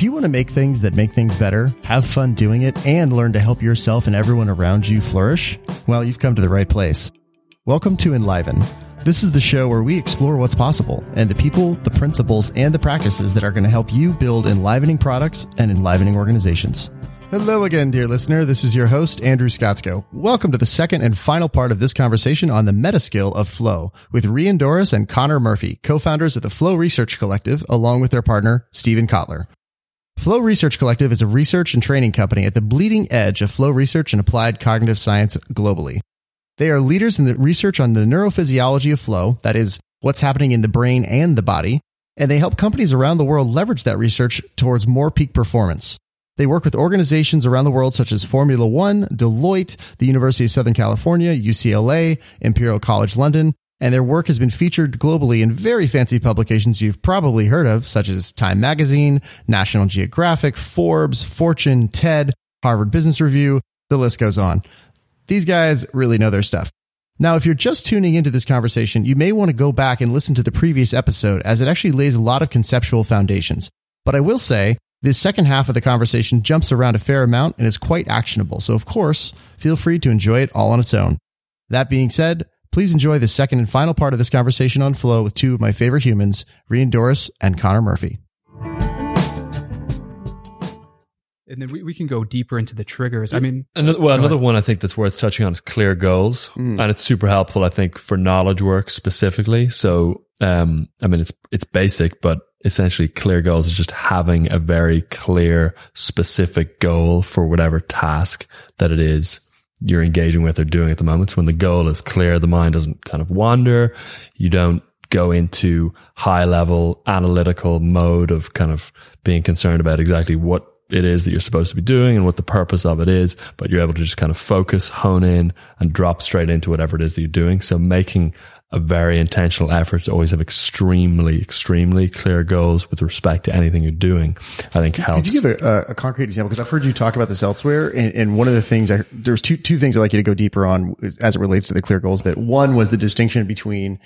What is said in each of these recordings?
If you want to make things that make things better, have fun doing it, and learn to help yourself and everyone around you flourish, well, you've come to the right place. Welcome to Enliven. This is the show where we explore what's possible and the people, the principles, and the practices that are going to help you build enlivening products and enlivening organizations. Hello again, dear listener. This is your host, Andrew Skotzko. Welcome to the second and final part of this conversation on the meta skill of flow with Rian Doris and Connor Murphy, co-founders of the Flow Research Collective, along with their partner, Steven Kotler. Flow Research Collective is a research and training company at the bleeding edge of flow research and applied cognitive science globally. They are leaders in the research on the neurophysiology of flow, that is, what's happening in the brain and the body, and they help companies around the world leverage that research towards more peak performance. They work with organizations around the world such as Formula One, Deloitte, the University of Southern California, UCLA, Imperial College London, and their work has been featured globally in very fancy publications you've probably heard of, such as Time Magazine, National Geographic, Forbes, Fortune, TED, Harvard Business Review, the list goes on. These guys really know their stuff. Now, if you're just tuning into this conversation, you may want to go back and listen to the previous episode as it actually lays a lot of conceptual foundations. But I will say, this second half of the conversation jumps around a fair amount and is quite actionable. So, of course, feel free to enjoy it all on its own. That being said, Please enjoy the second and final part of this conversation on flow with two of my favorite humans, Rian Doris and Connor Murphy. And then we, we can go deeper into the triggers. I mean, another, well, another one I think that's worth touching on is clear goals. Mm. And it's super helpful, I think, for knowledge work specifically. So, um, I mean, it's, it's basic, but essentially clear goals is just having a very clear, specific goal for whatever task that it is you're engaging with or doing at the moment. So when the goal is clear, the mind doesn't kind of wander. You don't go into high level analytical mode of kind of being concerned about exactly what it is that you're supposed to be doing and what the purpose of it is, but you're able to just kind of focus, hone in and drop straight into whatever it is that you're doing. So making a very intentional effort to always have extremely, extremely clear goals with respect to anything you're doing, I think helps. Could you give a, uh, a concrete example? Because I've heard you talk about this elsewhere. And, and, one of the things I, there's two, two things I'd like you to go deeper on as it relates to the clear goals bit. One was the distinction between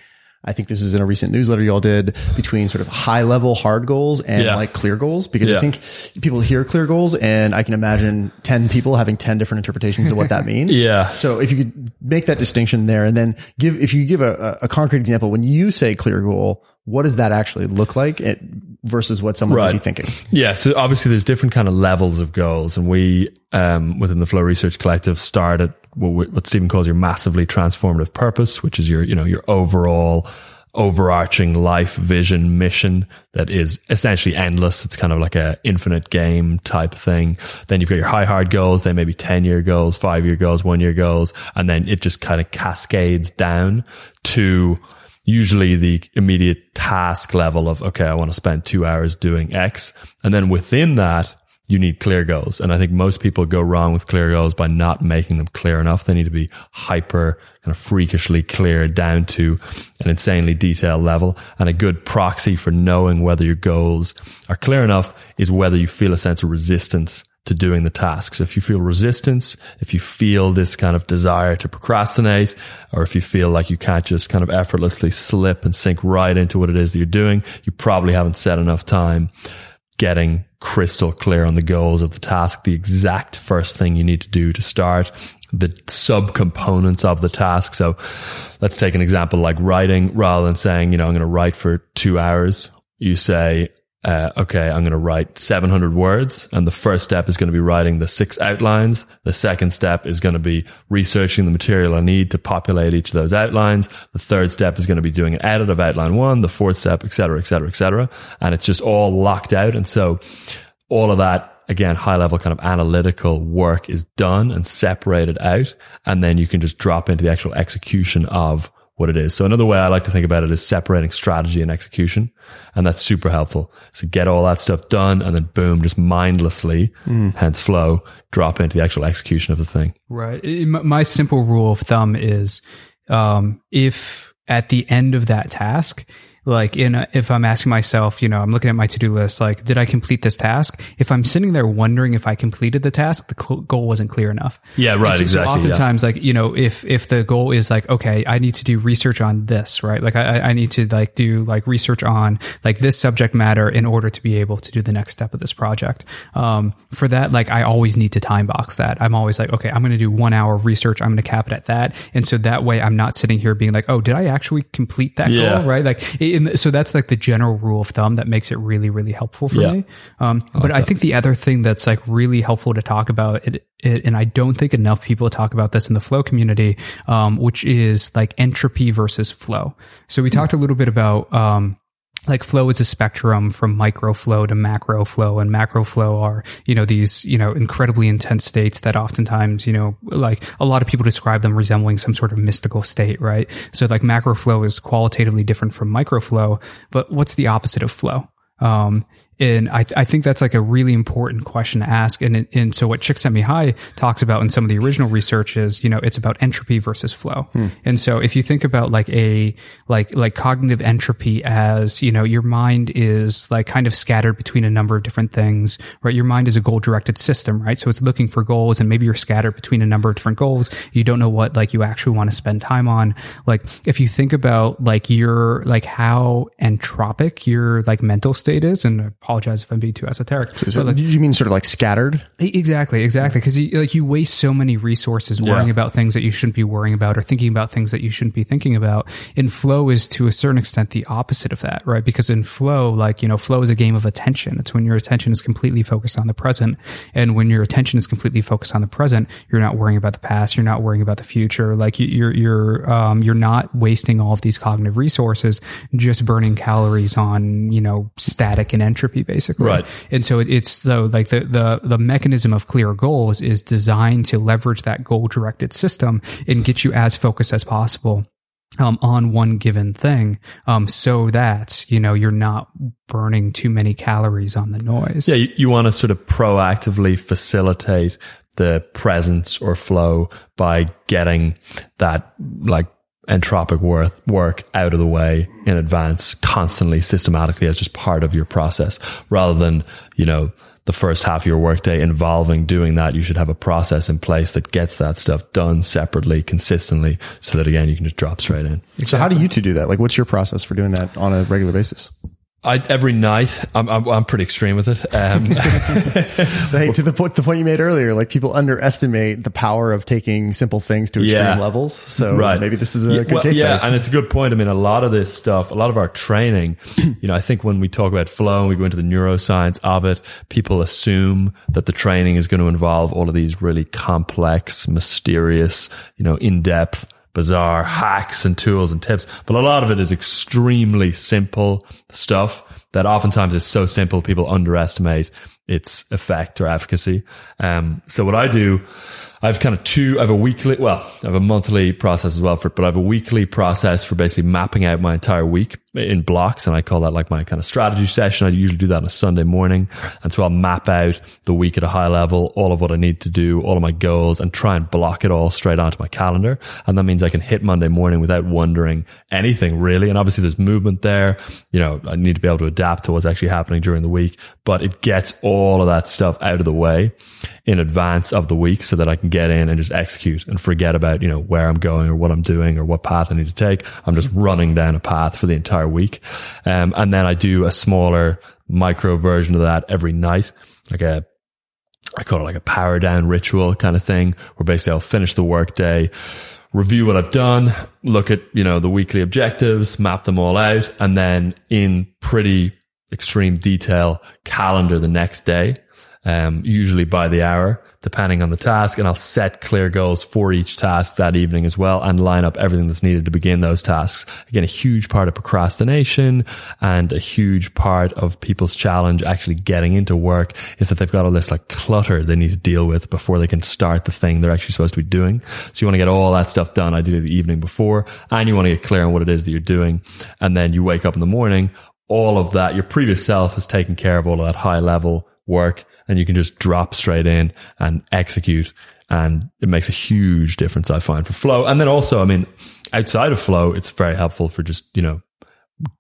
I think this is in a recent newsletter y'all did between sort of high level hard goals and yeah. like clear goals because yeah. I think people hear clear goals and I can imagine 10 people having 10 different interpretations of what that means. yeah. So if you could make that distinction there and then give, if you give a, a concrete example, when you say clear goal, what does that actually look like it, versus what someone right. might be thinking? Yeah. So obviously there's different kind of levels of goals and we, um, within the Flow Research Collective started what, what Steven calls your massively transformative purpose, which is your, you know, your overall overarching life vision mission that is essentially endless. It's kind of like a infinite game type thing. Then you've got your high hard goals. They may be 10 year goals, five year goals, one year goals. And then it just kind of cascades down to usually the immediate task level of, okay, I want to spend two hours doing X. And then within that, you need clear goals. And I think most people go wrong with clear goals by not making them clear enough. They need to be hyper, kind of freakishly clear down to an insanely detailed level. And a good proxy for knowing whether your goals are clear enough is whether you feel a sense of resistance to doing the task. So if you feel resistance, if you feel this kind of desire to procrastinate, or if you feel like you can't just kind of effortlessly slip and sink right into what it is that you're doing, you probably haven't set enough time getting crystal clear on the goals of the task, the exact first thing you need to do to start, the subcomponents of the task. So let's take an example like writing rather than saying, you know, I'm going to write for two hours. You say, uh, okay, I'm going to write 700 words. And the first step is going to be writing the six outlines. The second step is going to be researching the material I need to populate each of those outlines. The third step is going to be doing an edit of outline one. The fourth step, et cetera, et cetera, et cetera. And it's just all locked out. And so all of that again, high level kind of analytical work is done and separated out. And then you can just drop into the actual execution of what it is. So another way I like to think about it is separating strategy and execution. And that's super helpful. So get all that stuff done and then boom, just mindlessly, mm. hence flow, drop into the actual execution of the thing. Right. My simple rule of thumb is, um, if at the end of that task, like in a, if I'm asking myself, you know, I'm looking at my to do list, like, did I complete this task? If I'm sitting there wondering if I completed the task, the cl- goal wasn't clear enough. Yeah, right. So, exactly. So oftentimes, like you know, if if the goal is like, okay, I need to do research on this, right? Like I I need to like do like research on like this subject matter in order to be able to do the next step of this project. Um, for that, like I always need to time box that. I'm always like, okay, I'm going to do one hour of research. I'm going to cap it at that, and so that way I'm not sitting here being like, oh, did I actually complete that Yeah. goal, right? Like, in, so that's like the general rule of thumb that makes it really really helpful for Yeah. me. Um, but I think the other thing that's like really helpful to talk about it, it, and I don't think enough people talk about this in the flow community, um, which is like entropy versus flow. So we talked a little bit about, um, like flow is a spectrum from micro flow to macro flow and macro flow are, you know, these, you know, incredibly intense states that oftentimes, you know, like a lot of people describe them resembling some sort of mystical state, right? So like macro flow is qualitatively different from micro flow, but what's the opposite of flow? Um, and I, I think that's like a really important question to ask. And, and so what chick Csikszentmihalyi talks about in some of the original research is, you know, it's about entropy versus flow. Hmm. And so if you think about like a, like, like cognitive entropy as, you know, your mind is like kind of scattered between a number of different things, right? Your mind is a goal directed system, right? So it's looking for goals and maybe you're scattered between a number of different goals. You don't know what like you actually want to spend time on. Like if you think about like your, like how entropic your like mental state is, and apologize if I'm being too esoteric. Is it- you mean sort of like scattered? Exactly, exactly. Because you, like you waste so many resources worrying about things that you shouldn't be worrying about, or thinking about things that you shouldn't be thinking about. In flow is to a certain extent the opposite of that, right? Because in flow, like you know, flow is a game of attention. It's when your attention is completely focused on the present, and when your attention is completely focused on the present, you're not worrying about the past, you're not worrying about the future. Like you, you're you're um, you're not wasting all of these cognitive resources just burning calories on you know static and entropy, basically. Right. And so it, it's so like the, the, the mechanism of clear goals is designed to leverage that goal directed system and get you as focused as possible. Um, on one given thing, um, so that, you know, you're not burning too many calories on the noise. Yeah, you, you want to sort of proactively facilitate the presence or flow by getting that like entropic work, work out of the way in advance constantly, systematically as just part of your process rather than, you know, the first half of your workday involving doing that. You should have a process in place that gets that stuff done separately, consistently, so that again, you can just drop straight in. So how do you two do that? Like, what's your process for doing that on a regular basis? I, every night, I'm, I'm, I'm pretty extreme with it. Um, Hey, to the point, the point you made earlier, like people underestimate the power of taking simple things to extreme Yeah. levels. So right. maybe this is a yeah, good well, case yeah, study. and it's a good point. I mean, a lot of this stuff, a lot of our training, you know, I think when we talk about flow and we go into the neuroscience of it, people assume that the training is going to involve all of these really complex, mysterious, you know, in depth, bizarre hacks and tools and tips. But a lot of it is extremely simple stuff that oftentimes is so simple people underestimate its effect or efficacy. Um, so what I do, I have kind of two, I have a weekly, well, I have a monthly process as well for it, but I have a weekly process for basically mapping out my entire week in blocks. And I call that like my kind of strategy session. I usually do that on a Sunday morning. And so I'll map out the week at a high level, all of what I need to do, all of my goals and try and block it all straight onto my calendar. And that means I can hit Monday morning without wondering anything really. And obviously there's movement there. You know, I need to be able to adapt to what's actually happening during the week, but it gets all of that stuff out of the way in advance of the week so that I can get in and just execute and forget about, you know, where I'm going or what I'm doing or what path I need to take. I'm just running down a path for the entire week. Um, and then I do a smaller micro version of that every night, like a I call it like a power down ritual kind of thing where basically I'll finish the work day, review what I've done, look at, you know, the weekly objectives, map them all out, and then in pretty extreme detail, calendar the next day, um, usually by the hour, depending on the task. And I'll set clear goals for each task that evening as well and line up everything that's needed to begin those tasks. Again, a huge part of procrastination and a huge part of people's challenge actually getting into work is that they've got all this like clutter they need to deal with before they can start the thing they're actually supposed to be doing. So you want to get all that stuff done ideally the evening before and you want to get clear on what it is that you're doing. And then you wake up in the morning, all of that, your previous self has taken care of all of that high level work and you can just drop straight in and execute. And it makes a huge difference, I find, for flow. And then also, I mean, outside of flow, it's very helpful for just, you know,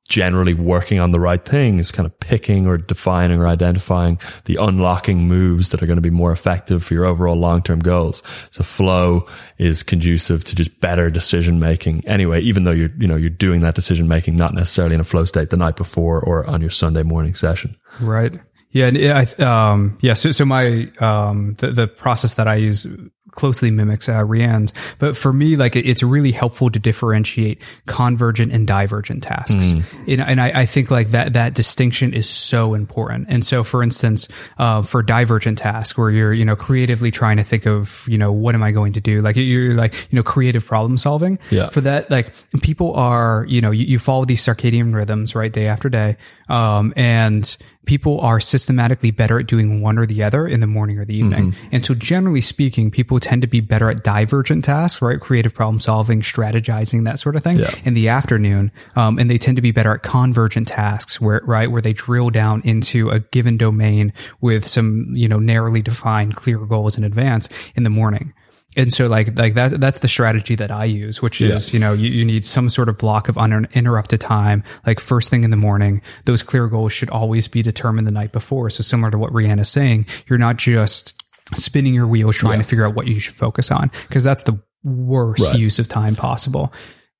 generally working on the right things, kind of picking or defining or identifying the unlocking moves that are going to be more effective for your overall long-term goals. So flow is conducive to just better decision making anyway, even though you're, you know, you're doing that decision making, not necessarily in a flow state the night before or on your Sunday morning session. Right. Yeah. And I, um, yeah. So, so my, um, the, the process that I use closely mimics uh, Rian's. But for me, like it's really helpful to differentiate convergent and divergent tasks. Mm. And, and I, I, think like that that distinction is so important. And so, for instance, uh, for divergent tasks where you're you know creatively trying to think of you know what am I going to do, like you're like you know creative problem solving. Yeah. For that, like people are you know you, you follow these circadian rhythms right day after day, um, and people are systematically better at doing one or the other in the morning or the evening. Mm-hmm. And so generally speaking, people tend to be better at divergent tasks, right? Creative problem solving, strategizing, that sort of thing yeah. in the afternoon. Um, and they tend to be better at convergent tasks where, right, where they drill down into a given domain with some, you know, narrowly defined clear goals in advance in the morning and so like like that that's the strategy that I use, which is you know you, you need some sort of block of uninterrupted time, like first thing in the morning. Those clear goals should always be determined the night before. So similar to what Rihanna is saying, you're not just spinning your wheels trying yeah. to figure out what you should focus on because that's the worst right. use of time possible.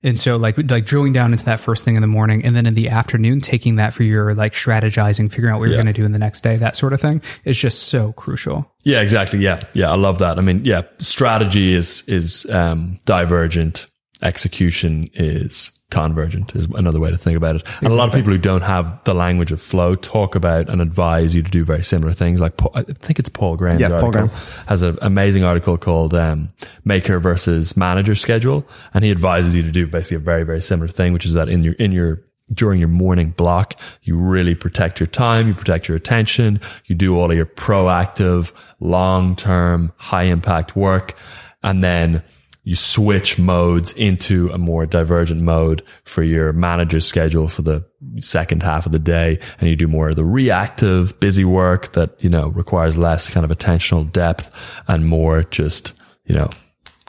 And so like like drilling down into that first thing in the morning and then in the afternoon taking that for your like strategizing, figuring out what you're going to do in the next day, that sort of thing is just so crucial. Yeah, exactly. Yeah. Yeah, I love that. I mean, yeah, strategy is is um divergent, execution is convergent is another way to think about it. Exactly. And a lot of people who don't have the language of flow talk about and advise you to do very similar things. Like I think it's Paul Graham. Yeah, Paul Graham has an amazing article called um, "Maker versus Manager Schedule," and he advises you to do basically a very very similar thing, which is that in your in your during your morning block, you really protect your time, you protect your attention, you do all of your proactive, long term, high impact work, and then you switch modes into a more divergent mode for your manager's schedule for the second half of the day and you do more of the reactive busy work that you know requires less kind of attentional depth and more just you know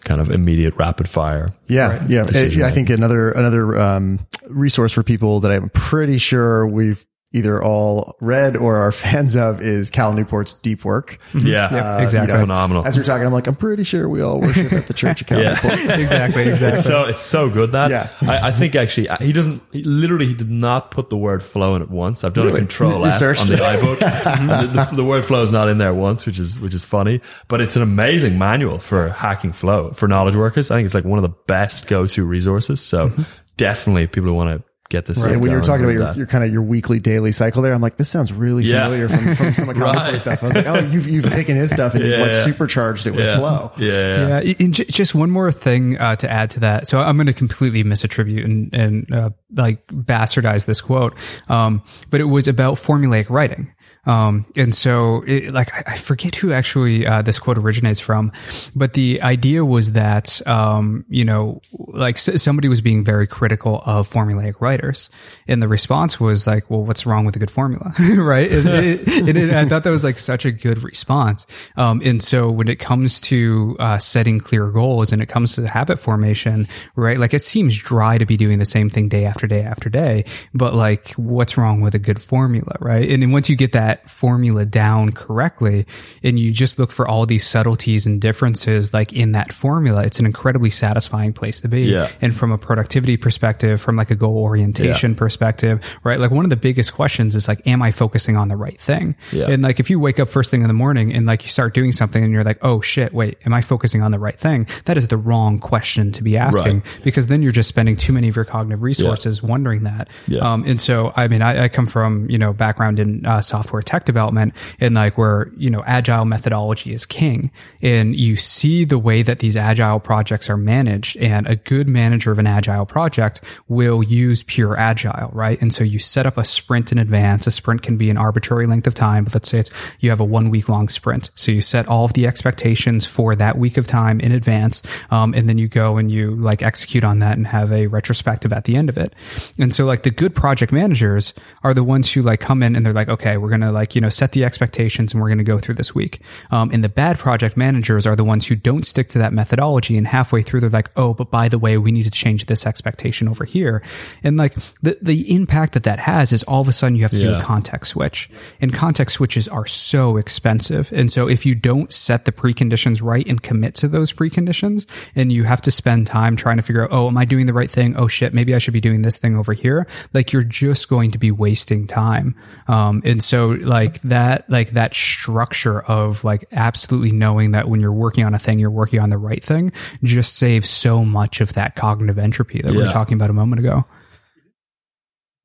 kind of immediate rapid fire yeah right? yeah i think another another um, resource for people that i'm pretty sure we've either all read or are fans of is Cal Newport's Deep Work. Mm-hmm. Yeah, uh, exactly. You know, Phenomenal. As you're talking, I'm like, I'm pretty sure we all worship at the Church of Cal yeah. Newport. exactly, exactly. It's so it's so good that. Yeah. I, I, think actually he doesn't. He, literally, he did not put the word flow in it once. I've done really? a control F on the iBook. the, the, the, word flow is not in there once, which is which is funny. But it's an amazing manual for hacking flow for knowledge workers. I think it's like one of the best go to resources. So. Definitely, people who want to get this. Right. When you were talking about your, your kind of your weekly daily cycle there, I'm like, this sounds really yeah. familiar from, from some of right. stuff. I was like, oh, you've, you've taken his stuff and yeah, you've like supercharged it with yeah. flow. Yeah. Yeah. And just one more thing uh, to add to that. So I'm going to completely misattribute and, and uh, like bastardize this quote. Um, but it was about formulaic writing. Um, and so it, like, I, forget who actually, uh, this quote originates from, but the idea was that, um, you know, like somebody was being very critical of formulaic writers. And the response was like, well, what's wrong with a good formula? right. And, it, it, I thought that was like such a good response. Um, and so when it comes to, uh, setting clear goals and it comes to the habit formation, right? Like it seems dry to be doing the same thing day after day after day, but like what's wrong with a good formula? Right. And then once you get that, that formula down correctly and you just look for all these subtleties and differences like in that formula, it's an incredibly satisfying place to be. Yeah. And from a productivity perspective, from like a goal orientation yeah. perspective, right? Like one of the biggest questions is like, am I focusing on the right thing? Yeah. And like if you wake up first thing in the morning and like you start doing something and you're like, oh shit, wait, am I focusing on the right thing? That is the wrong question to be asking right. because then you're just spending too many of your cognitive resources yeah. wondering that. Um, and so, I mean, I, I come from, you know, background in uh, software tech development and like where, you know, agile methodology is king. And you see the way that these agile projects are managed and a good manager of an agile project will use pure agile, right? And so you set up a sprint in advance. A sprint can be an arbitrary length of time, but let's say it's, you have a one week long sprint. So you set all of the expectations for that week of time in advance. Um, and then you go and you like execute on that and have a retrospective at the end of it. And so like the good project managers are the ones who like come in and they're like, okay, we're going to like, you know, set the expectations and we're going to go through this week. Um, and the bad project managers are the ones who don't stick to that methodology. And halfway through, they're like, oh, but by the way, we need to change this expectation over here. And like the, the impact that that has is all of a sudden you have to do a context switch and context switches are so expensive. And so if you don't set the preconditions right and commit to those preconditions and you have to spend time trying to figure out, oh, am I doing the right thing? Oh shit, maybe I should be doing this thing over here. Like you're just going to be wasting time. Um, and so like that, like that structure of like absolutely knowing that when you're working on a thing, you're working on the right thing just saves so much of that cognitive entropy that we were talking about a moment ago.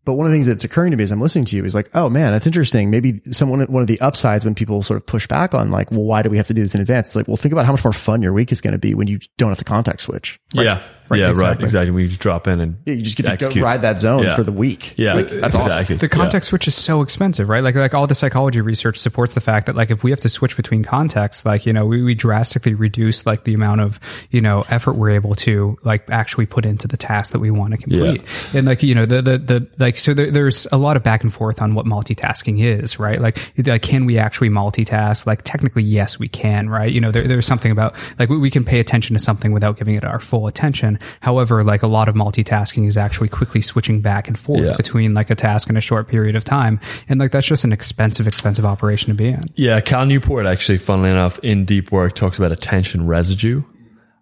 But one of the things that's occurring to me as I'm listening to you is like, oh man, that's interesting. Maybe someone, one of the upsides when people sort of push back on like, well, why do we have to do this in advance? It's like, well, think about how much more fun your week is going to be when you don't have to context switch. Yeah. Right, yeah. Right. exactly. Exactly. We just drop in and Yeah, You just get to execute. go ride that zone Yeah. for the week. Yeah. Like, that's awesome. exactly. The context switch is so expensive, right? Like, like all the psychology research supports the fact that like if we have to switch between contexts, like, you know, we, we drastically reduce like the amount of, you know, effort we're able to like actually put into the task that we want to complete. And like, you know, the, the, the, like, so there, there's a lot of back and forth on what multitasking is, right? Like, like, can we actually multitask? Like, technically, yes, we can, right? You know, there, there's something about like we, we can pay attention to something without giving it our full attention. However, like a lot of multitasking is actually quickly switching back and forth Yeah. between like a task in a short period of time. And like that's just an expensive, expensive operation to be in. Yeah, Cal Newport actually, funnily enough, in Deep Work talks about attention residue.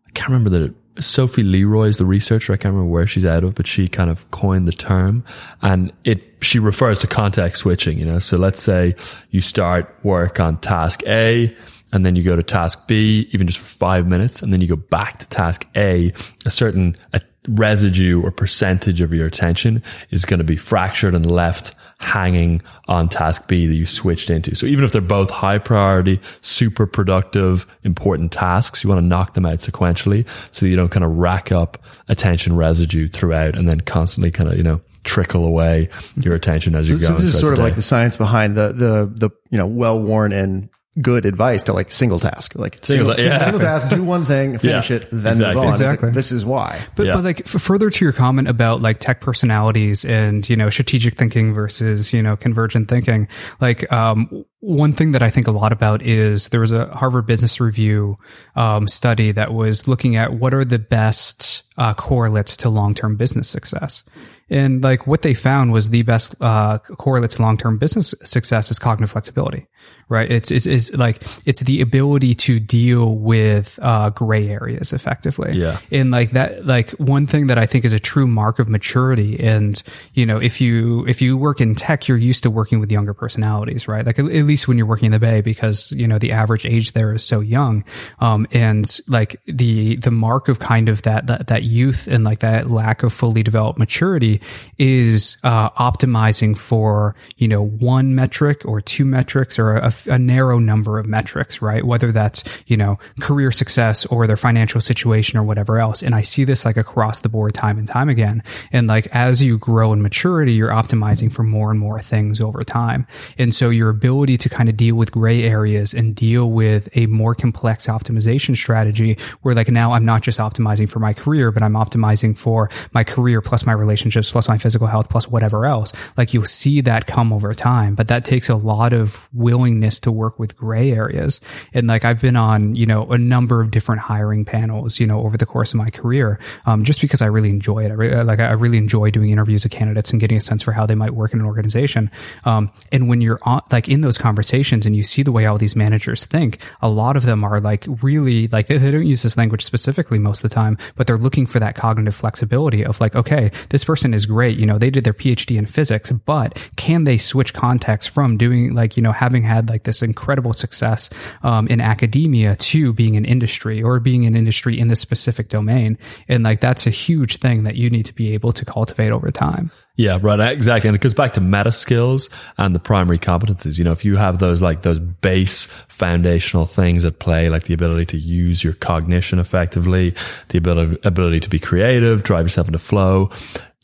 I can't remember that. It, Sophie Leroy is the researcher. I can't remember where she's out of, but she kind of coined the term, and it she refers to context switching. You know, so let's say you start work on task A. And then you go to task B, even just for five minutes, and then you go back to task A. A certain a residue or percentage of your attention is going to be fractured and left hanging on task B that you switched into. So even if they're both high priority, super productive, important tasks, you want to knock them out sequentially so that you don't kind of rack up attention residue throughout and then constantly kind of, you know, trickle away your attention as you So go. this is sort of like the science behind the, the, the, you know, well worn and good advice to like single task, like single, Single- yeah. single task, do one thing, finish Yeah, it, then exactly. move on. It's like, Exactly. this is why. But, Yeah. but like f- further to your comment about like tech personalities and, you know, strategic thinking versus, you know, convergent thinking, like, um, one thing that I think a lot about is there was a Harvard Business Review um, study that was looking at what are the best uh, correlates to long-term business success. And like what they found was the best uh, correlate to long-term business success is cognitive flexibility, right? It's, it's, it's like, it's the ability to deal with uh, gray areas effectively. Yeah. And like that, like one thing that I think is a true mark of maturity. And, you know, if you, if you work in tech, you're used to working with younger personalities, right? Like at, at least when you're working in the Bay because, you know, the average age there is so young. Um, and like the, the mark of kind of that, that, that youth and like that lack of fully developed maturity is, uh, optimizing for, you know, one metric or two metrics or a, a narrow number of metrics, right? Whether that's, you know, career success or their financial situation or whatever else. And I see this like across the board time and time again. And like as you grow in maturity, you're optimizing for more and more things over time. And so your ability to kind of deal with gray areas and deal with a more complex optimization strategy where like now I'm not just optimizing for my career, but I'm optimizing for my career plus my relationships plus my physical health plus whatever else. Like you'll see that come over time, but that takes a lot of willingness to work with gray areas. And like I've been on, you know, a number of different hiring panels, you know, over the course of my career, um, just because I really enjoy it. I re- like I really enjoy doing interviews with candidates and getting a sense for how they might work in an organization. Um, and when you're on, like in those conversations and you see the way all these managers think, a lot of them are like really like they, they don't use this language specifically most of the time, but they're looking for that cognitive flexibility of like, okay, this person is great. You know, they did their PhD in physics, but can they switch context from doing like, you know, having had like this incredible success, um, in academia to being in industry or being in industry in this specific domain? And like, that's a huge thing that you need to be able to cultivate over time. Yeah, right. Exactly. And it goes back to meta skills and the primary competencies. You know, if you have those like those base foundational things at play, like the ability to use your cognition effectively, the ability, ability to be creative, drive yourself into flow,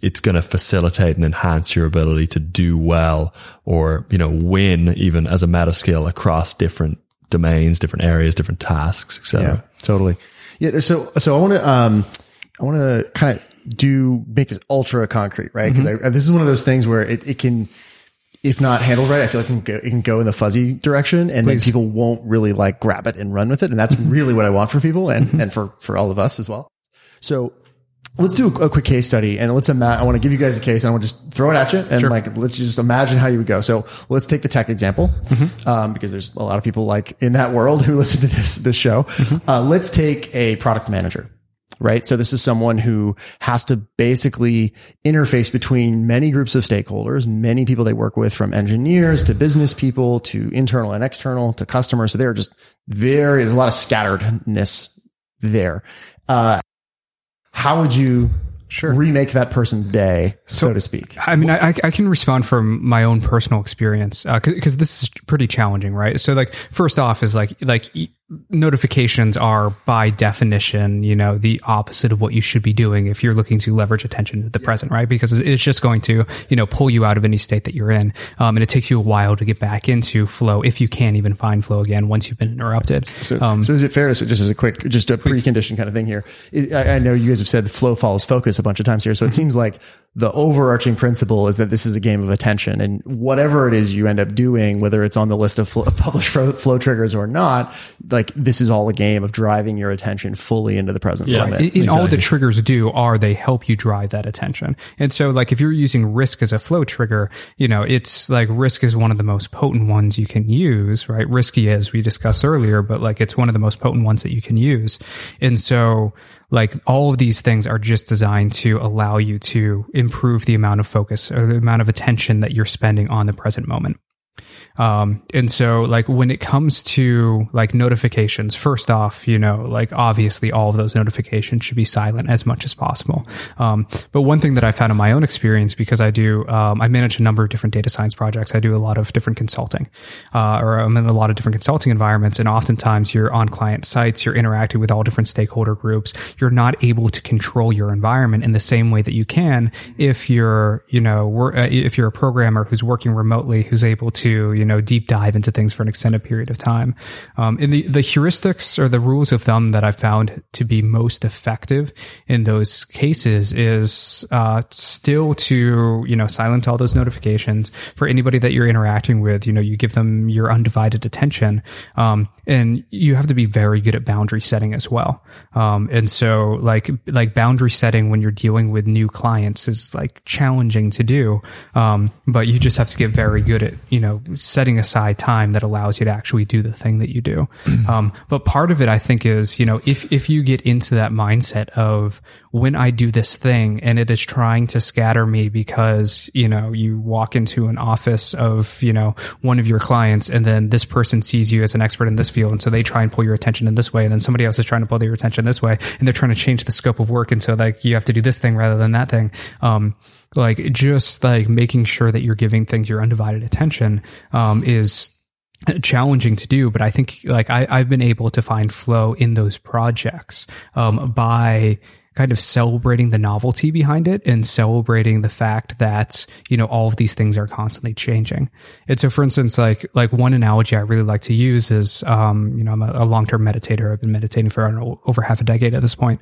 it's going to facilitate and enhance your ability to do well or, you know, win even as a meta skill across different domains, different areas, different tasks, etc. Yeah, totally. Yeah. So, so I want to, um, I want to kind of do make this ultra concrete, right? Because Mm-hmm. this is one of those things where it, it can, if not handled right, I feel like it can go, it can go in the fuzzy direction and then people won't really like grab it and run with it. And that's really what I want for people and, and for, for all of us as well. So let's do a, quick case study and let's imagine, I want to give you guys a case and I want to just throw it at you and like, let's just imagine how you would go. So let's take the tech example, um, because there's a lot of people like in that world who listen to this, this show. Uh, let's take a product manager right? So this is someone who has to basically interface between many groups of stakeholders, many people they work with from engineers to business people to internal and external to customers. So they're just very, there's a lot of scatteredness there. Uh, how would you Sure. remake that person's day, so, to speak? I mean, I, I can respond from my own personal experience uh, because this is pretty challenging, right? So, like, first off, is like like notifications are by definition, you know, the opposite of what you should be doing if you're looking to leverage attention to the present, right? Because it's just going to, you know, pull you out of any state that you're in, um, and it takes you a while to get back into flow if you can't even find flow again once you've been interrupted. So, so is it fair to say, just as a quick, just a precondition kind of thing here? I, I know you guys have said flow follows focus a bunch of times here. So it seems like the overarching principle is that this is a game of attention and whatever it is you end up doing, whether it's on the list of, fl- of published flow, flow triggers or not, like this is all a game of driving your attention fully into the present Yeah. moment. in, in all the triggers do are they help you drive that attention. And so like if you're using risk as a flow trigger, you know, it's like risk is one of the most potent ones you can use, right? Risky as we discussed earlier, but like it's one of the most potent ones that you can use. And so like all of these things are just designed to allow you to improve the amount of focus or the amount of attention that you're spending on the present moment. Um, and so like when it comes to like notifications, first off, you know, like obviously all of those notifications should be silent as much as possible. Um, but one thing that I found in my own experience, because I do, um, I manage a number of different data science projects. I do a lot of different consulting, uh, or I'm in a lot of different consulting environments. And oftentimes you're on client sites, you're interacting with all different stakeholder groups. You're not able to control your environment in the same way that you can if you're, you know, uh, if you're a programmer who's working remotely, who's able to, you know, deep dive into things for an extended period of time. Um, and the, the heuristics or the rules of thumb that I've found to be most effective in those cases is, uh, still to, you know, silence all those notifications for anybody that you're interacting with. You know, you give them your undivided attention. Um, and you have to be very good at boundary setting as well. Um, and so like, like boundary setting when you're dealing with new clients is like challenging to do. Um, but you just have to get very good at, you know, setting aside time that allows you to actually do the thing that you do. Um, but part of it, I think is, you know, if, if you get into that mindset of when I do this thing and it is trying to scatter me because, you know, you walk into an office of, you know, one of your clients and then this person sees you as an expert in this field. And so they try and pull your attention in this way. And then somebody else is trying to pull your attention this way. And they're trying to change the scope of work. And so like you have to do this thing rather than that thing. Um, like just like making sure that you're giving things your undivided attention, um, is challenging to do, but I think like I, I've been able to find flow in those projects um, by kind of celebrating the novelty behind it and celebrating the fact that you know all of these things are constantly changing. And so, for instance, like like one analogy I really like to use is um, you know I'm a, a long term meditator. I've been meditating for I don't know, over half a decade at this point. point,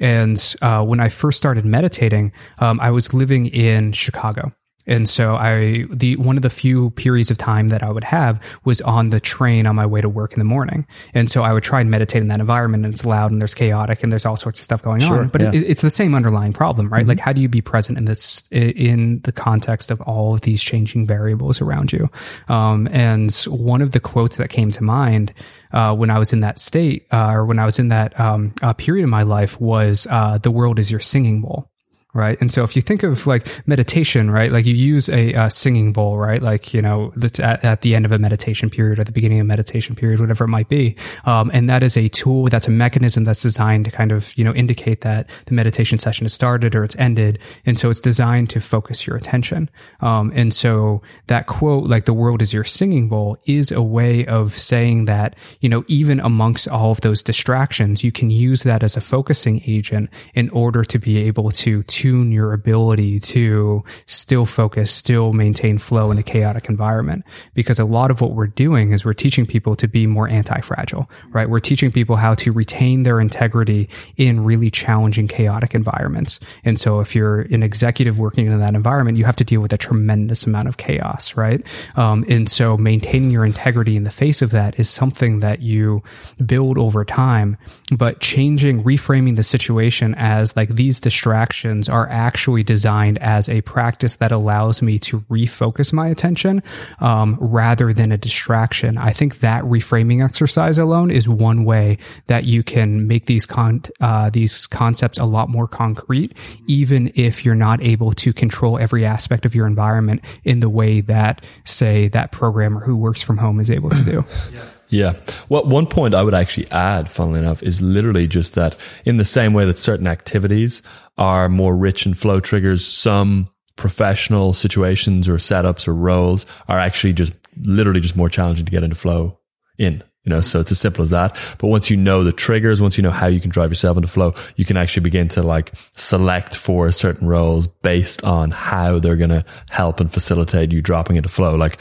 and uh, when I first started meditating, um, I was living in Chicago. And so I, the, one of the few periods of time that I would have was on the train on my way to work in the morning. And so I would try and meditate in that environment and it's loud and there's chaotic and there's all sorts of stuff going on. But yeah. it, it's the same underlying problem, right? Like how do you be present in this, in the context of all of these changing variables around you? Um, and one of the quotes that came to mind, uh, when I was in that state, uh, or when I was in that, um, uh, period of my life was, uh, the world is your singing bowl right? And so if you think of like meditation, right, like you use a, uh singing bowl, right, like you know at, at the end of a meditation period or the beginning of a meditation period, whatever it might be, um, and that is a tool, that's a mechanism that's designed to kind of you know indicate that the meditation session has started or it's ended, and so it's designed to focus your attention. Um, and so that quote, like the world is your singing bowl, is a way of saying that you know even amongst all of those distractions, you can use that as a focusing agent in order to be able to tune your ability to still focus, still maintain flow in a chaotic environment. Because a lot of what we're doing is we're teaching people to be more anti-fragile, right? We're teaching people how to retain their integrity in really challenging, chaotic environments. And so if you're an executive working in that environment, you have to deal with a tremendous amount of chaos, right? Um, and so maintaining your integrity in the face of that is something that you build over time, but changing, reframing the situation as like these distractions are actually designed as a practice that allows me to refocus my attention um, rather than a distraction. I think that reframing exercise alone is one way that you can make these con- uh, these concepts a lot more concrete, even if you're not able to control every aspect of your environment in the way that, say, that programmer who works from home is able to do. yeah. Yeah. Well, one point I would actually add, funnily enough, is literally just that in the same way that certain activities are more rich in flow triggers, some professional situations or setups or roles are actually just literally just more challenging to get into flow in. You know, mm-hmm. so it's as simple as that. But once you know the triggers, once you know how you can drive yourself into flow, you can actually begin to like select for certain roles based on how they're going to help and facilitate you dropping into flow. Like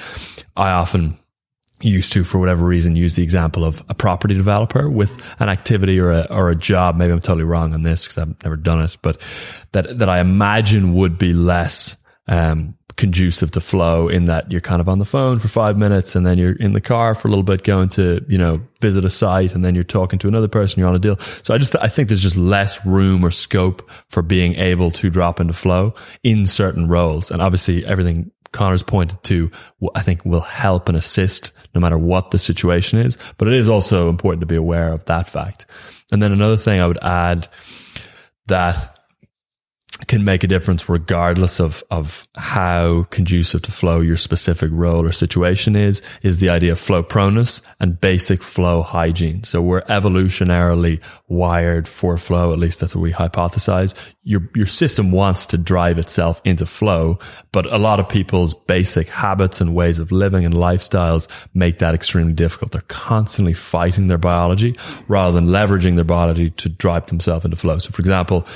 I often used to, for whatever reason, use the example of a property developer with an activity or a, or a job. Maybe I'm totally wrong on this because I've never done it, but that, that I imagine would be less, um, conducive to flow in that you're kind of on the phone for five minutes and then you're in the car for a little bit going to, you know, visit a site and then you're talking to another person, you're on a deal. So I just, I think there's just less room or scope for being able to drop into flow in certain roles. And obviously everything Connor's pointed to, I think will help and assist no matter what the situation is. But it is also important to be aware of that fact. And then another thing I would add that can make a difference regardless of, of how conducive to flow your specific role or situation is, is the idea of flow proneness and basic flow hygiene. So we're evolutionarily wired for flow. At least that's what we hypothesize. Your, your system wants to drive itself into flow, but a lot of people's basic habits and ways of living and lifestyles make that extremely difficult. They're constantly fighting their biology rather than leveraging their biology to drive themselves into flow. So for example,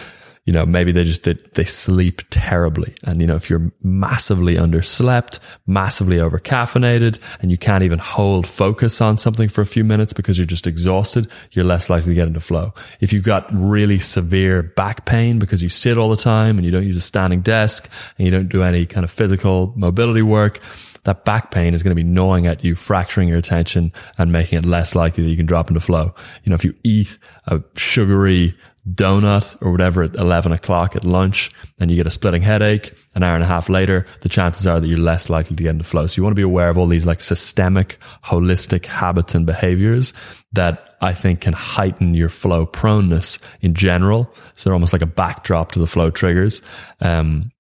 you know, maybe they just, they, they sleep terribly. And, you know, if you're massively underslept, massively over caffeinated, and you can't even hold focus on something for a few minutes because you're just exhausted, you're less likely to get into flow. If you've got really severe back pain because you sit all the time and you don't use a standing desk and you don't do any kind of physical mobility work, that back pain is going to be gnawing at you, fracturing your attention and making it less likely that you can drop into flow. You know, if you eat a sugary donut or whatever at 11 o'clock at lunch and you get a splitting headache an hour and a half later, the chances are that you're less likely to get into flow. So you want to be aware of all these like systemic, holistic habits and behaviors that I think can heighten your flow proneness in general. So they're almost like a backdrop to the flow triggers. Um,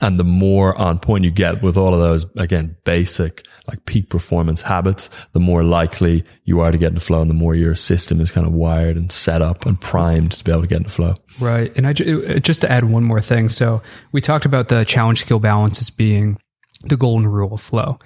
and the more on point you get with all of those, again, basic like peak performance habits, the more likely you are to get into flow and the more your system is kind of wired and set up and primed to be able to get into flow. Right. And I uh, just to add one more thing. So we talked about the challenge skill balance as being the golden rule of flow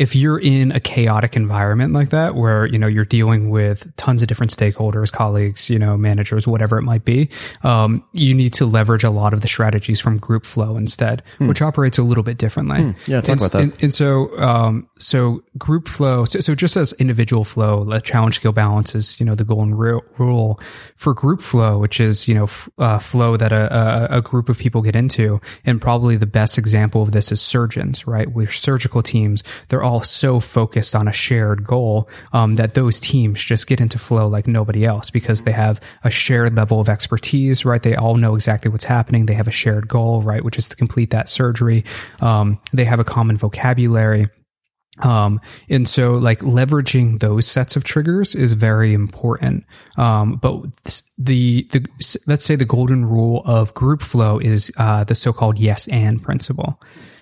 if you're in a chaotic environment like that where you know you're dealing with tons of different stakeholders colleagues you know managers whatever it might be um, you need to leverage a lot of the strategies from group flow instead mm. which operates a little bit differently mm. yeah talk and, about that and, and so um, so group flow so, so, just as individual flow the challenge skill balance is you know the golden rule for group flow which is you know f- uh, flow that a, a, a group of people get into and probably the best example of this is surgeons right with surgical teams they're all all so focused on a shared goal um, that those teams just get into flow like nobody else because they have a shared level of expertise, right? They all know exactly what's happening. They have a shared goal, right, which is to complete that surgery. Um, they have a common vocabulary. Um, and so like leveraging those sets of triggers is very important. Um, but the, the, let's say the golden rule of group flow is, uh, the so-called yes and principle.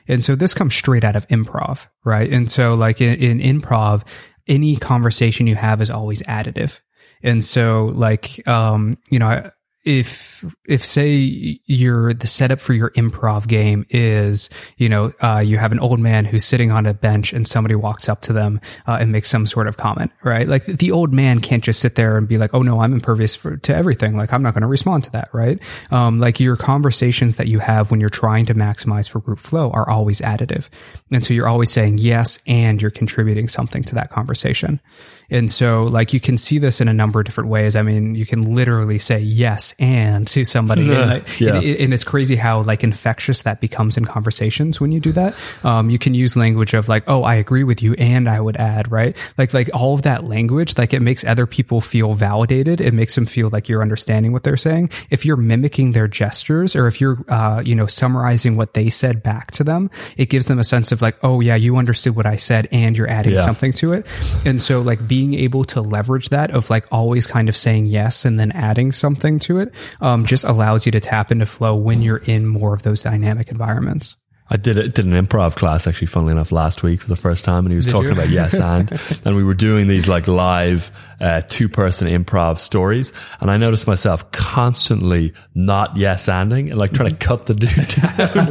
And so this comes straight out of improv, right? And so like in, in improv, any conversation you have is always additive. And so like, um, you know, if if say your the setup for your improv game is you know uh, you have an old man who's sitting on a bench and somebody walks up to them uh, and makes some sort of comment right? Like the old man can't just sit there and be like oh no i'm impervious for, to everything. Like i'm not going to respond to that right? Um, like your conversations that you have when you're trying to maximize for group flow are always additive. And so you're always saying yes and you're contributing something to that conversation and so like you can see this in a number of different ways. I mean, you can literally say yes and to somebody. and, Yeah. and, and it's crazy how like infectious that becomes in conversations when you do that. Um, you can use language of like, oh, I agree with you and I would add, right? Like, like all of that language, like it makes other people feel validated. It makes them feel like you're understanding what they're saying. If you're mimicking their gestures or if you're, uh, you know, summarizing what they said back to them, it gives them a sense of like, oh yeah, you understood what I said and you're adding Yeah. something to it. And so like being able to leverage that of like always kind of saying yes and then adding something to it, um, just allows you to tap into flow when you're in more of those dynamic environments. I did a, did an improv class actually, funnily enough, last week for the first time, and he was talking you? about yes and, and we were doing these like live uh, two person improv stories, and I noticed myself constantly not yes anding and like trying to cut the dude down.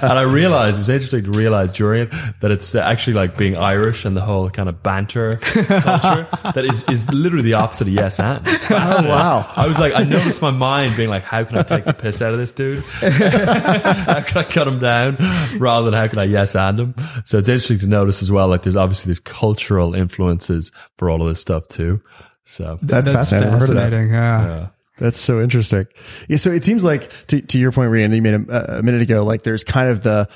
And I realized it was interesting to realize during it that it's actually like being Irish and the whole kind of banter culture that is is literally the opposite of yes and. Fascinating. wow. I was like, I noticed my mind being like, how can I take the piss out of this dude? how can I cut him down rather than how can I yes and them. So it's interesting to notice as well, like there's obviously these cultural influences for all of this stuff too. So That's, fascinating. I've heard of that. fascinating, Yeah. That's so interesting. Yeah. So it seems like to, to your point, Rian, you made a, a minute ago, like there's kind of the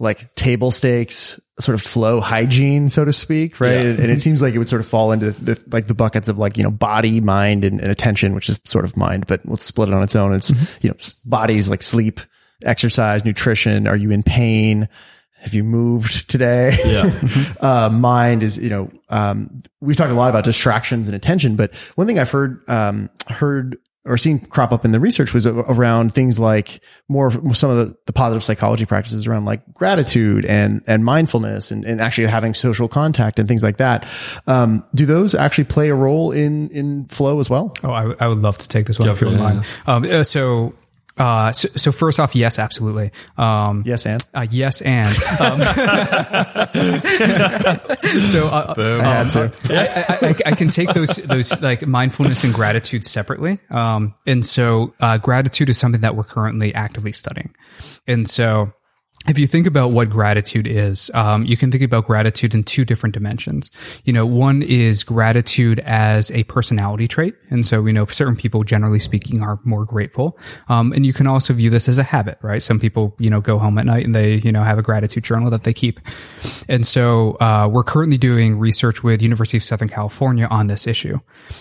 like table stakes sort of flow hygiene, so to speak. Right. Yeah. And, and it seems like it would sort of fall into the, like the buckets of like, you know, body, mind and, and attention, which is sort of mind, but we'll split it on its own. It's, mm-hmm. you know, bodies like sleep, exercise, nutrition. Are you in pain? Have you moved today? yeah, uh, mind is, you know, um, we've talked a lot about distractions and attention, but one thing I've heard, um, heard or seen crop up in the research was around things like more of some of the, the positive psychology practices around like gratitude and, and mindfulness and, and actually having social contact and things like that. Um, do those actually play a role in, in flow as well? Oh, I, w- I would love to take this one if you don't Definitely, mind. Um, uh, so, uh, so, so first off, yes, absolutely. Um, Yes, and Uh, yes, and um, so uh, I had. I, I, I, I can take those those like mindfulness and gratitude separately. Um, and so uh, gratitude is something that we're currently actively studying. And so if you think about what gratitude is, um, you can think about gratitude in two different dimensions. You know, one is gratitude as a personality trait. And so we know certain people, generally speaking, are more grateful. Um, and you can also view this as a habit, right? Some people, you know, go home at night and they, you know, have a gratitude journal that they keep. And so, uh, we're currently doing research with University of Southern California on this issue.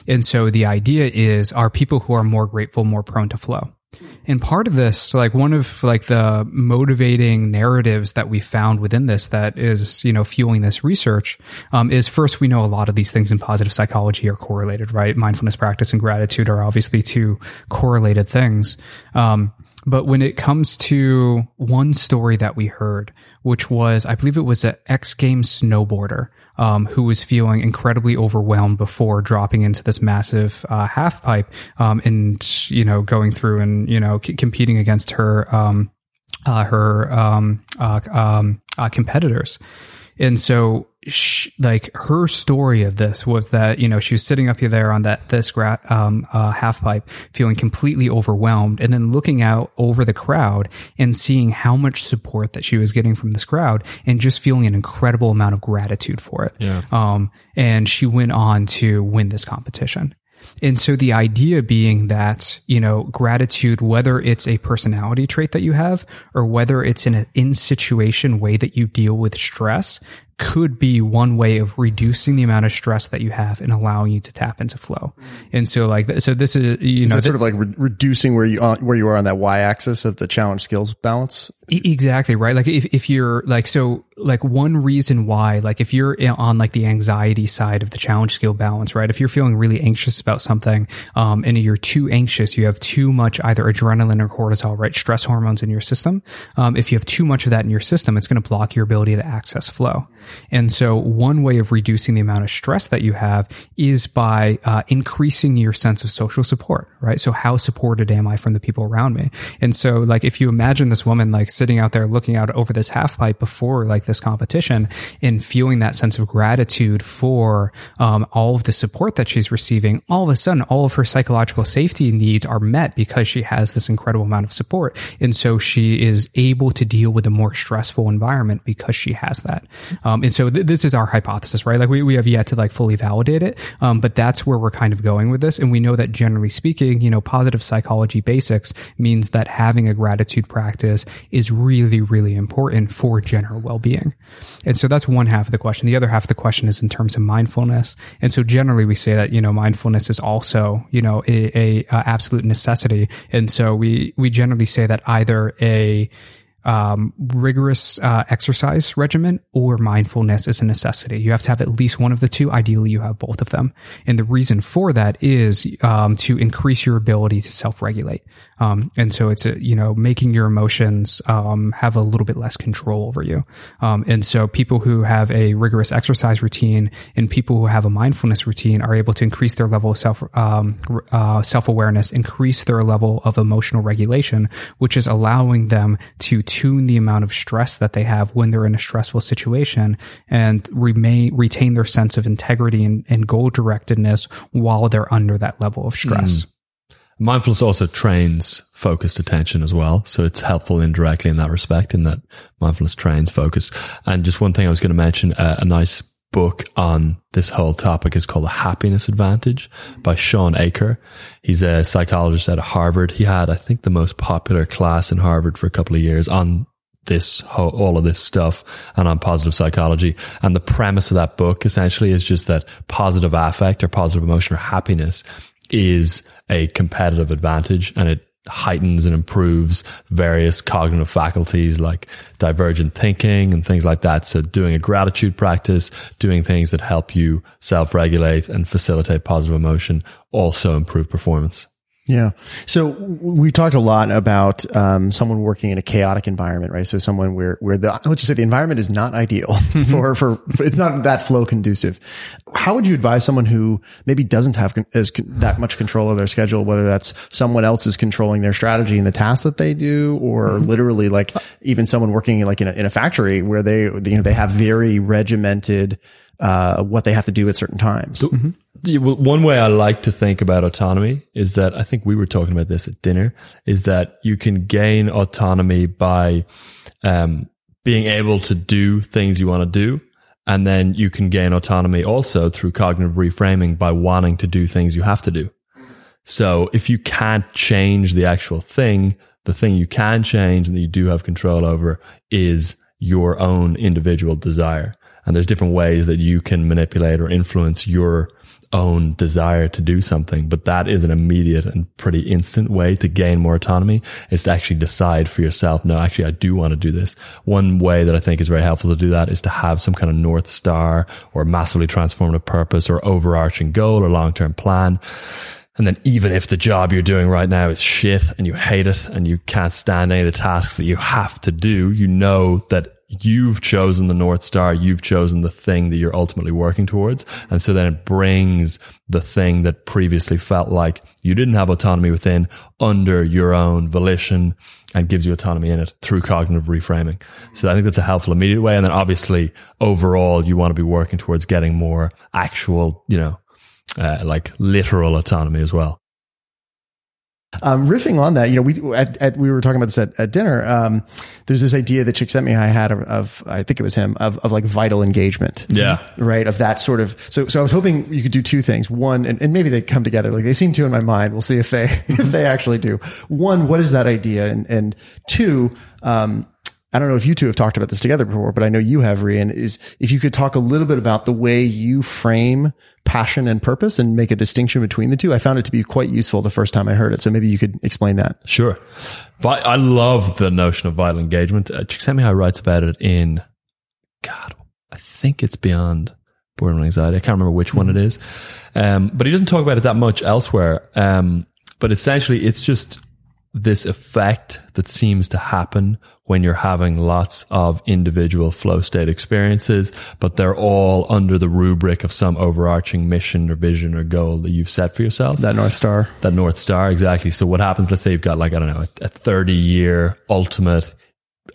And so the idea is, are people who are more grateful more prone to flow? And part of this, like one of like the motivating narratives that we found within this that is, you know, fueling this research, um, is first, we know a lot of these things in positive psychology are correlated, right? Mindfulness practice and gratitude are obviously two correlated things. Um, but when it comes to one story that we heard, which was, I believe it was an X Games snowboarder, um, who was feeling incredibly overwhelmed before dropping into this massive, uh, half pipe, um, and, you know, going through and, you know, c- competing against her, um, uh, her, um, uh, um, uh, competitors. And so, sh like her story of this was that you know she was sitting up here there on that this gra- um, uh, half pipe, feeling completely overwhelmed, and then looking out over the crowd and seeing how much support that she was getting from this crowd, and just feeling an incredible amount of gratitude for it. Yeah. Um, and she went on to win this competition. And so the idea being that, you know, gratitude, whether it's a personality trait that you have or whether it's in an in situation way that you deal with stress could be one way of reducing the amount of stress that you have and allowing you to tap into flow. And so like, so this is, you Is know, that sort of like re- reducing where you on, where you are on that y axis of the challenge skills balance? Exactly right. Like if, if you're like so like one reason why like if you're on like the anxiety side of the challenge skill balance, right? If you're feeling really anxious about something, um, and you're too anxious, you have too much either adrenaline or cortisol, right? Stress hormones in your system. Um, if you have too much of that in your system, it's going to block your ability to access flow. And so one way of reducing the amount of stress that you have is by uh, increasing your sense of social support, right? So how supported am I from the people around me? And so like if you imagine this woman like sitting out there looking out over this half pipe before like this competition and feeling that sense of gratitude for um, all of the support that she's receiving, all of a sudden all of her psychological safety needs are met because she has this incredible amount of support. And so she is able to deal with a more stressful environment because she has that. Um, and so th- this is our hypothesis, right? Like we, we have yet to like fully validate it. Um, but that's where we're kind of going with this. And we know that generally speaking, you know, positive psychology basics means that having a gratitude practice is really, really important for general well-being. And so that's one half of the question. The other half of the question is in terms of mindfulness. And so generally we say that, you know, mindfulness is also, you know, a, a, a absolute necessity. And so we, we generally say that either a, um, rigorous uh, exercise regimen or mindfulness is a necessity. You have to have at least one of the two. Ideally, you have both of them. And the reason for that is um, to increase your ability to self-regulate. Um, and so it's a, you know making your emotions um, have a little bit less control over you. Um, and so people who have a rigorous exercise routine and people who have a mindfulness routine are able to increase their level of self um, uh, self awareness, increase their level of emotional regulation, which is allowing them to tune the amount of stress that they have when they're in a stressful situation and remain retain their sense of integrity and, and goal directedness while they're under that level of stress. Mm. Mindfulness also trains focused attention as well. So it's helpful indirectly in that respect, in that mindfulness trains focus. And just one thing I was going to mention, uh, a nice book on this whole topic is called The Happiness Advantage by Shawn Achor. He's a psychologist at Harvard. He had, I think, the most popular class in Harvard for a couple of years on this whole, all of this stuff and on positive psychology. And the premise of that book essentially is just that positive affect or positive emotion or happiness is a competitive advantage and it heightens and improves various cognitive faculties like divergent thinking and things like that. So doing a gratitude practice, doing things that help you self regulate and facilitate positive emotion also improve performance. Yeah. So we talked a lot about um, someone working in a chaotic environment, right? So someone where where the let's just say the environment is not ideal for, for, for it's not that flow conducive. How would you advise someone who maybe doesn't have con- as con- that much control of their schedule, whether that's someone else is controlling their strategy and the tasks that they do, or mm-hmm. literally like even someone working like in a, in a factory where they you know they have very regimented uh, what they have to do at certain times. Mm-hmm. One way I like to think about autonomy is that I think we were talking about this at dinner is that you can gain autonomy by um, being able to do things you want to do. And then you can gain autonomy also through cognitive reframing by wanting to do things you have to do. So if you can't change the actual thing, the thing you can change and that you do have control over is your own individual desire. And there's different ways that you can manipulate or influence your own desire to do something, but that is an immediate and pretty instant way to gain more autonomy is to actually decide for yourself, no, actually, I do want to do this. One way that I think is very helpful to do that is to have some kind of North Star or massively transformative purpose or overarching goal or long-term plan. And then even if the job you're doing right now is shit and you hate it and you can't stand any of the tasks that you have to do, you know that you've chosen the North Star. You've chosen the thing that you're ultimately working towards. And so then it brings the thing that previously felt like you didn't have autonomy within under your own volition and gives you autonomy in it through cognitive reframing. So I think that's a helpful immediate way. And then obviously overall, you want to be working towards getting more actual, you know, uh, like literal autonomy as well. Um, riffing on that, you know, we at, at, we were talking about this at, at dinner. Um, there's this idea that Csikszentmihalyi had of, of, I think it was him, of, of like vital engagement. Yeah. Right. Of that sort of. So, so I was hoping you could do two things. One, and, and maybe they come together. Like they seem to in my mind. We'll see if they if they actually do. One, what is that idea? And and two, um, I don't know if you two have talked about this together before, but I know you have, Rian, is if you could talk a little bit about the way you frame passion and purpose and make a distinction between the two. I found it to be quite useful the first time I heard it. So maybe you could explain that. Sure. I love the notion of vital engagement. Uh, Csikszentmihalyi writes about it in, God, I think it's beyond borderline anxiety. I can't remember which one it is. Um, but he doesn't talk about it that much elsewhere. Um, but essentially it's just this effect that seems to happen when you're having lots of individual flow state experiences, but they're all under the rubric of some overarching mission or vision or goal that you've set for yourself. That North Star. That North Star, exactly. So what happens, let's say you've got like, I don't know, a 30 year ultimate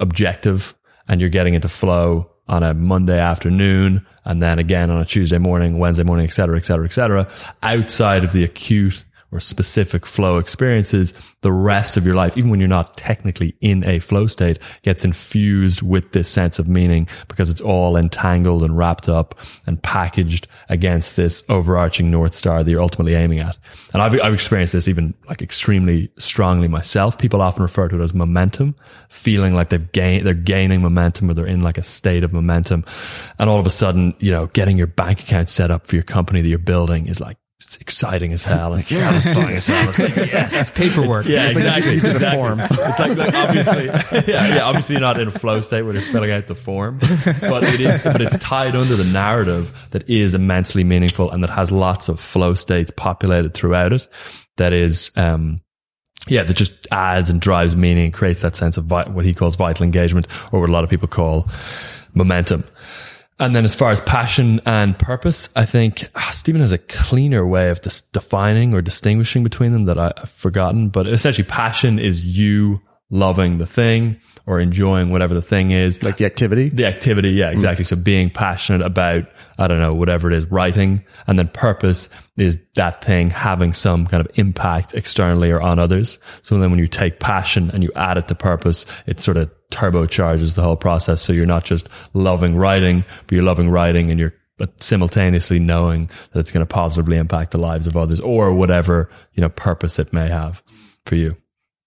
objective and you're getting into flow on a Monday afternoon and then again on a Tuesday morning, Wednesday morning, et cetera, et cetera, et cetera, outside of the acute or specific flow experiences, the rest of your life, even when you're not technically in a flow state, gets infused with this sense of meaning because it's all entangled and wrapped up and packaged against this overarching North Star that you're ultimately aiming at. And I've, I've experienced this even like extremely strongly myself. People often refer to it as momentum, feeling like they've gained, they're gaining momentum or they're in like a state of momentum. And all of a sudden, you know, getting your bank account set up for your company that you're building is like it's exciting as hell and satisfying as hell. It's like, yes. Paperwork. Yeah, It's like exactly. you did a form. It's like, like obviously, yeah, yeah, obviously you're not in a flow state where you're filling out the form, but it is, but it's tied under the narrative that is immensely meaningful and that has lots of flow states populated throughout it. That is, um, yeah, that just adds and drives meaning, creates that sense of vi- what he calls vital engagement, or what a lot of people call momentum. And then as far as passion and purpose, I think ah, Steven has a cleaner way of dis- defining or distinguishing between them that I, I've forgotten. But essentially, passion is you loving the thing or enjoying whatever the thing is. Like the activity. The activity, yeah, mm. exactly. So being passionate about, I don't know, whatever it is, writing. And then purpose is that thing having some kind of impact externally or on others. So then when you take passion and you add it to purpose, it sort of turbocharges the whole process. So you're not just loving writing, but you're loving writing and you're but simultaneously knowing that it's going to positively impact the lives of others or whatever, you know, purpose it may have for you.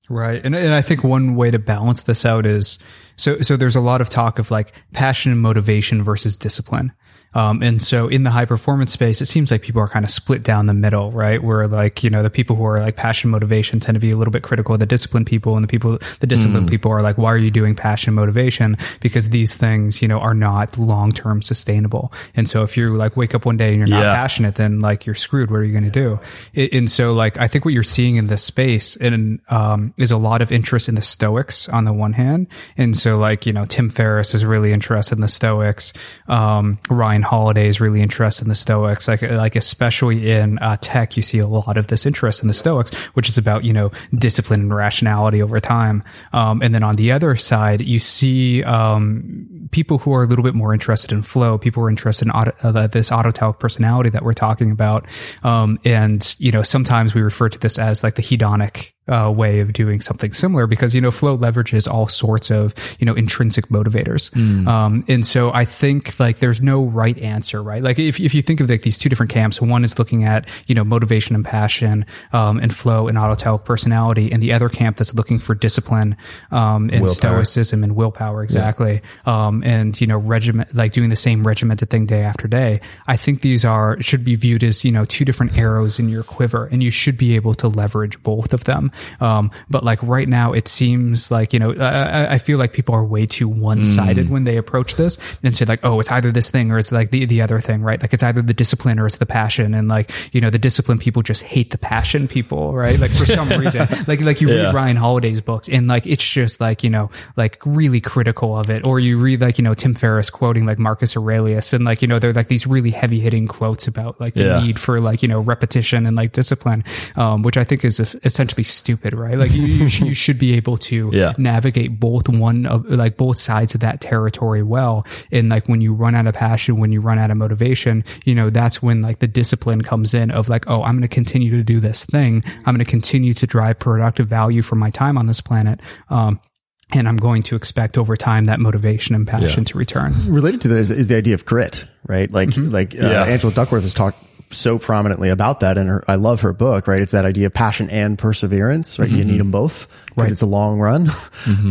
Right. And, and I think one way to balance this out is so, so there's a lot of talk of like passion and motivation versus discipline. Um, and so in the high performance space, it seems like people are kind of split down the middle, right? Where like, you know, the people who are like passion motivation tend to be a little bit critical of the disciplined people and the people, the disciplined people are like, why are you doing passion motivation? Because these things, you know, are not long term sustainable. And so if you like wake up one day and you're not Yeah. passionate, then like you're screwed. What are you going to do? I- And so like, I think what you're seeing in this space and, um, is a lot of interest in the Stoics on the one hand. And so like, you know, Tim Ferriss is really interested in the Stoics. Um, Ryan Holiday is really interested in the Stoics. Like, like especially in uh, tech, you see a lot of this interest in the Stoics, which is about, you know, discipline and rationality over time. Um, and then on the other side, you see, um, people who are a little bit more interested in flow, people who are interested in auto, uh, this autotelic personality that we're talking about. Um, and, you know, sometimes we refer to this as like the hedonic uh, way of doing something similar because you know flow leverages all sorts of you know intrinsic motivators. Um, and so i think like there's no right answer right? Like if, if you think of like these two different camps one is looking at you know motivation and passion um, and flow and autotelic personality and the other camp that's looking for discipline um, and Willpower. stoicism and willpower exactly. Um, and you know regiment like doing the same regimented thing day after day. I think these are should be viewed as you know two different arrows in your quiver and you should be able to leverage both of them um, but like right now, it seems like, you know, I, I feel like people are way too one sided when they approach this and say like, oh, it's either this thing or it's like the, the other thing, right? Like it's either the discipline or it's the passion. And like, you know, the discipline people just hate the passion people, right? Like for some reason, like, like you Yeah. read Ryan Holiday's books and like, it's just like, you know, like really critical of it. Or you read like, you know, Tim Ferriss quoting like Marcus Aurelius and like, you know, they're like these really heavy hitting quotes about like the Yeah. need for like, you know, repetition and like discipline, um, which I think is essentially stupid, right? Like you, you, you should be able to Yeah. navigate both one of like both sides of that territory well. And like when you run out of passion, when you run out of motivation, you know, that's when like the discipline comes in of like, oh, I'm going to continue to do this thing. I'm going to continue to drive productive value for my time on this planet. Um, and I'm going to expect over time that motivation and passion Yeah. to return. related to that is, is the idea of grit, right? Like, like uh, Yeah. Angela Duckworth has talked so prominently about that, and her, I love her book, right? It's that idea of passion and perseverance, right? You need them both because it's a long run.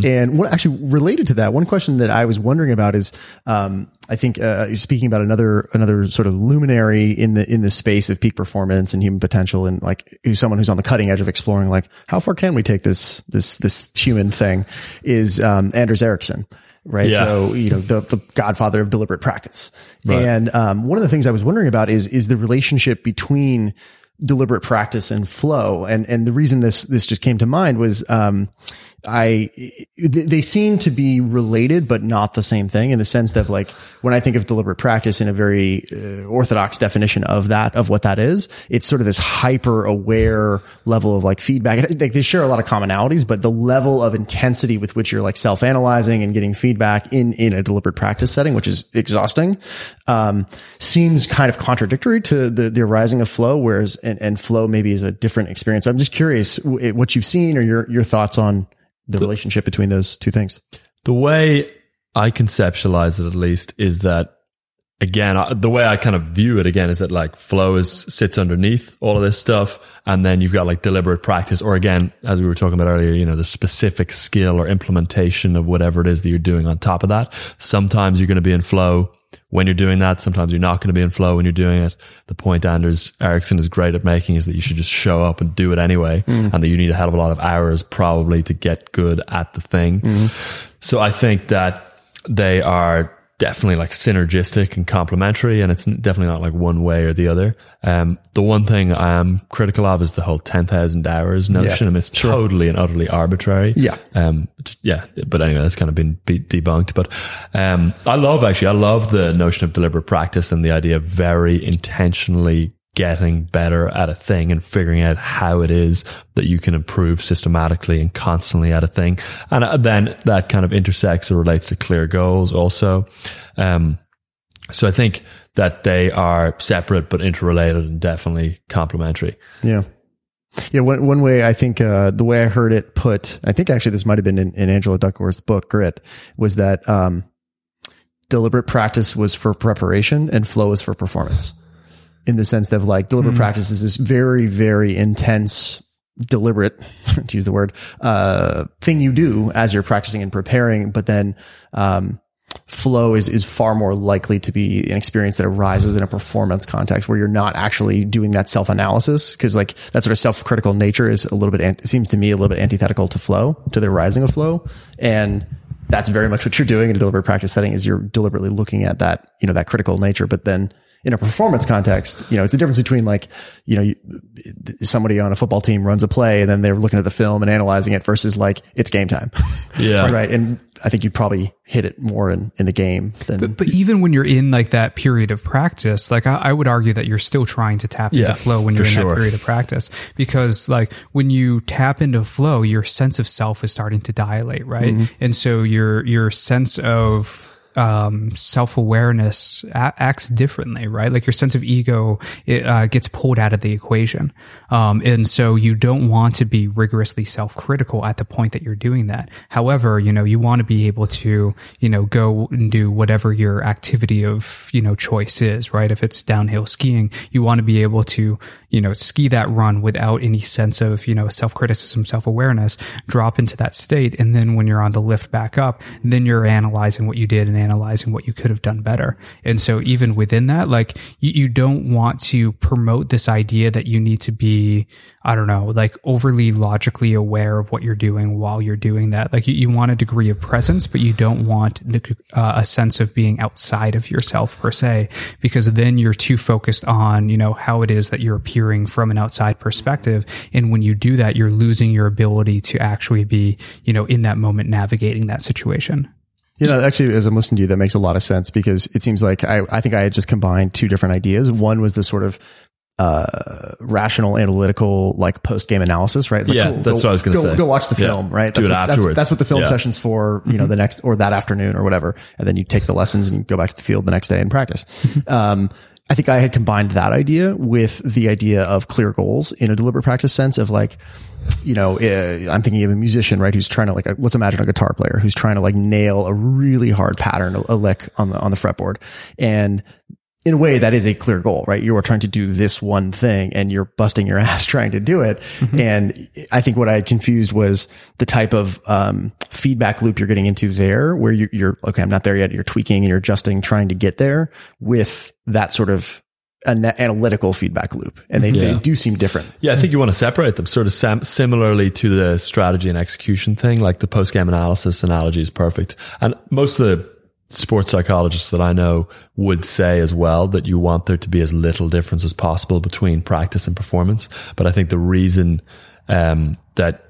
And what actually related to that, one question that I was wondering about is, um, I think uh, speaking about another another sort of luminary in the in the space of peak performance and human potential, and like who's someone who's on the cutting edge of exploring, like how far can we take this this this human thing? Is um, Anders Ericsson right? Yeah. So you know the the godfather of deliberate practice. And um, one of the things I was wondering about is is the relationship between deliberate practice and flow. And, and the reason this, this just came to mind was, um, I, they seem to be related, but not the same thing in the sense that like when I think of deliberate practice in a very uh, orthodox definition of that, of what that is, it's sort of this hyper aware level of like feedback. Like they share a lot of commonalities, but the level of intensity with which you're like self analyzing and getting feedback in, in a deliberate practice setting, which is exhausting, um, seems kind of contradictory to the, the arising of flow, whereas, and, and flow maybe is a different experience. I'm just curious what you've seen or your, your thoughts on the relationship between those two things? The way I conceptualize it, at least, is that again, the way I kind of view it again is that like flow is sits underneath all of this stuff. And then you've got like deliberate practice, or again, as we were talking about earlier, you know, the specific skill or implementation of whatever it is that you're doing on top of that. Sometimes you're going to be in flow when you're doing that. Sometimes you're not going to be in flow when you're doing it. The point Anders Ericsson is great at making is that you should just show up and do it anyway. Mm. And that you need a hell of a lot of hours probably to get good at the thing. Mm. So I think that they are definitely like synergistic and complementary and it's definitely not like one way or the other. Um, the one thing I am critical of is the whole 10,000 hours notion. Yeah, I mean, it's sure. totally and utterly arbitrary. Yeah. Um, yeah. But anyway, that's kind of been debunked. But, um, I love actually, I love the notion of deliberate practice and the idea of very intentionally getting better at a thing and figuring out how it is that you can improve systematically and constantly at a thing. And uh, then that kind of intersects or relates to clear goals also. Um, so I think that they are separate but interrelated and definitely complementary. Yeah. Yeah, one one way I think uh, the way I heard it put, I think actually this might have been in, in Angela Duckworth's book Grit, was that um, deliberate practice was for preparation and flow is for performance in the sense of like deliberate mm. practice is this very, very intense, deliberate, to use the word, uh, thing you do as you're practicing and preparing. But then, um, flow is, is far more likely to be an experience that arises in a performance context where you're not actually doing that self analysis. Cause like that sort of self critical nature is a little bit, it seems to me a little bit antithetical to flow, to the arising of flow. And that's very much what you're doing in a deliberate practice setting is you're deliberately looking at that, you know, that critical nature, but then in a performance context, you know, it's the difference between like, you know, you, somebody on a football team runs a play and then they're looking at the film and analyzing it versus like it's game time. Yeah. right. And I think you'd probably hit it more in, in the game than. But, but even when you're in like that period of practice, like I, I would argue that you're still trying to tap yeah, into flow when you're in sure. that period of practice because like when you tap into flow, your sense of self is starting to dilate, right? Mm-hmm. And so your, your sense of um, self awareness a- acts differently, right? Like your sense of ego it, uh, gets pulled out of the equation, um, and so you don't want to be rigorously self critical at the point that you're doing that. However, you know you want to be able to you know go and do whatever your activity of you know choice is, right? If it's downhill skiing, you want to be able to you know ski that run without any sense of you know self criticism, self awareness, drop into that state, and then when you're on the lift back up, then you're analyzing what you did and analyzing what you could have done better. And so even within that, like you, you don't want to promote this idea that you need to be, I don't know, like overly logically aware of what you're doing while you're doing that. Like you, you want a degree of presence, but you don't want uh, a sense of being outside of yourself per se, because then you're too focused on, you know, how it is that you're appearing from an outside perspective. And when you do that, you're losing your ability to actually be, you know, in that moment navigating that situation. You know, actually, as I'm listening to you, that makes a lot of sense because it seems like I, I think I had just combined two different ideas. One was the sort of uh, rational, analytical, like post game analysis, right? Like, yeah, cool, that's go, what I was going to say. Go watch the film, yeah. right? That's Do it what, afterwards. That's, that's, what the film yeah. session's for, you mm-hmm. know, the next or that afternoon or whatever. And then you take the lessons and you go back to the field the next day and practice. um, I think I had combined that idea with the idea of clear goals in a deliberate practice sense of like, you know, uh, I'm thinking of a musician, right? Who's trying to like, let's imagine a guitar player who's trying to like nail a really hard pattern, a, a lick on the, on the fretboard. And in a way that is a clear goal, right? You are trying to do this one thing and you're busting your ass trying to do it. Mm-hmm. And I think what I had confused was the type of, um, feedback loop you're getting into there where you, you're, okay, I'm not there yet. You're tweaking and you're adjusting, trying to get there with that sort of an analytical feedback loop and they, yeah. they do seem different. Yeah. I think you want to separate them sort of sam- similarly to the strategy and execution thing. Like the post game analysis analogy is perfect. And most of the sports psychologists that I know would say as well that you want there to be as little difference as possible between practice and performance. But I think the reason um, that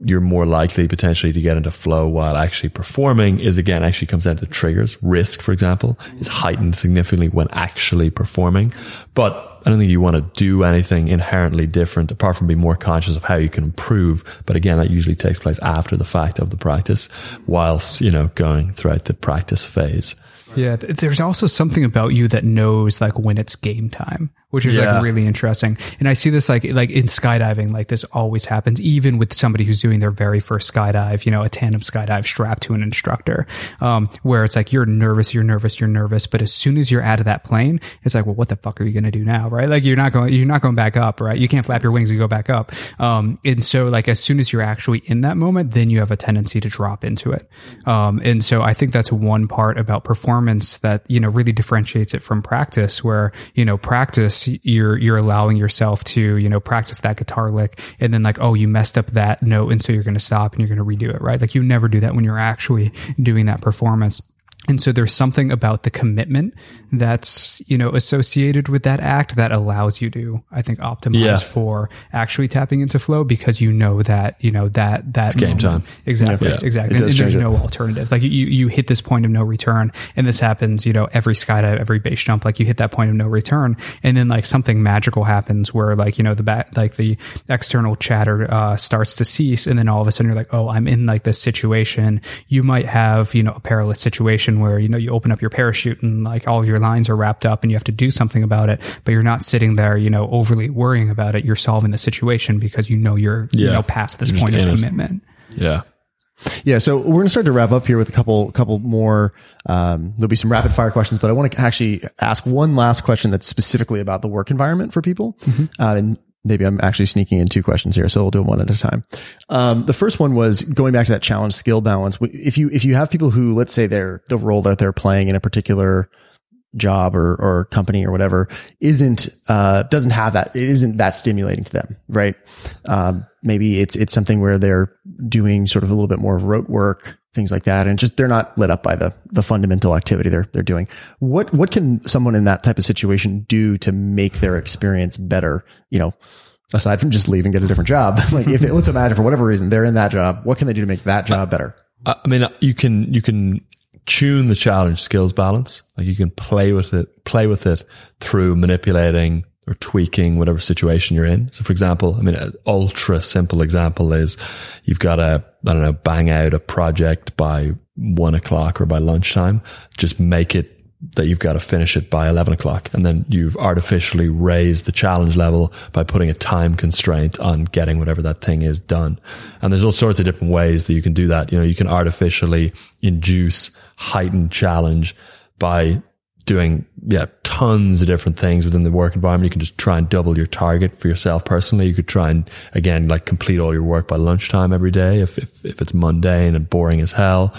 you're more likely potentially to get into flow while actually performing is again actually comes down to triggers. Risk, for example, is heightened significantly when actually performing. But I don't think you want to do anything inherently different apart from being more conscious of how you can improve. But again, that usually takes place after the fact of the practice whilst, you know, going throughout the practice phase. Yeah, there's also something about you that knows like when it's game time which is yeah. like really interesting. And I see this like like in skydiving, like this always happens, even with somebody who's doing their very first skydive, you know, a tandem skydive strapped to an instructor, um, where it's like you're nervous, you're nervous, you're nervous, but as soon as you're out of that plane, it's like, well, what the fuck are you gonna do now, right? Like you're not going, you're not going back up, right? You can't flap your wings and go back up. Um, and so like as soon as you're actually in that moment, then you have a tendency to drop into it. Um, and so I think that's one part about performance that you know really differentiates it from practice, where you know practice you're you're allowing yourself to you know practice that guitar lick and then like oh you messed up that note and so you're going to stop and you're going to redo it right? Like you never do that when you're actually doing that performance and so there's something about the commitment that's, you know, associated with that act that allows you to, I think, optimize yeah. for actually tapping into flow because you know that, you know, that, that it's game time. Exactly. Yeah. Exactly. And, and there's no alternative. Like you, you hit this point of no return and this happens, you know, every skydive, every base jump, like you hit that point of no return. And then like something magical happens where like, you know, the back, like the external chatter, uh, starts to cease. And then all of a sudden you're like, oh, I'm in like this situation. You might have, you know, a perilous situation where, you know, you open up your parachute and like all of your lines are wrapped up and you have to do something about it, but you're not sitting there, you know, overly worrying about it. You're solving the situation because you know you're, yeah. you know, past this point of commitment. Yeah. Yeah, so we're going to start to wrap up here with a couple, couple more. Um, there'll be some rapid fire questions, but I want to actually ask one last question that's specifically about the work environment for people. Mm-hmm. Uh, and maybe I'm actually sneaking in two questions here, so we'll do them one at a time. Um, the first one was going back to that challenge skill balance. If you if you have people who, let's say, they're the role that they're playing in a particular job or or company or whatever isn't uh, doesn't have that it isn't that stimulating to them, right? Um, maybe it's it's something where they're doing sort of a little bit more rote work things like that. And just they're not lit up by the the fundamental activity they're they're doing. What what can someone in that type of situation do to make their experience better? You know, aside from just leave and get a different job. like if it, let's imagine for whatever reason they're in that job, what can they do to make that job better? I mean, you can you can tune the challenge skills balance. Like you can play with it, play with it through manipulating or tweaking whatever situation you're in. So for example, I mean, an ultra simple example is you've got to, I don't know, bang out a project by one o'clock or by lunchtime. Just make it that you've got to finish it by 11 o'clock. And then you've artificially raised the challenge level by putting a time constraint on getting whatever that thing is done. And there's all sorts of different ways that you can do that. You know, you can artificially induce heightened challenge by doing yeah tons of different things within the work environment you can just try and double your target for yourself personally you could try and again like complete all your work by lunchtime every day if if, if it's mundane and boring as hell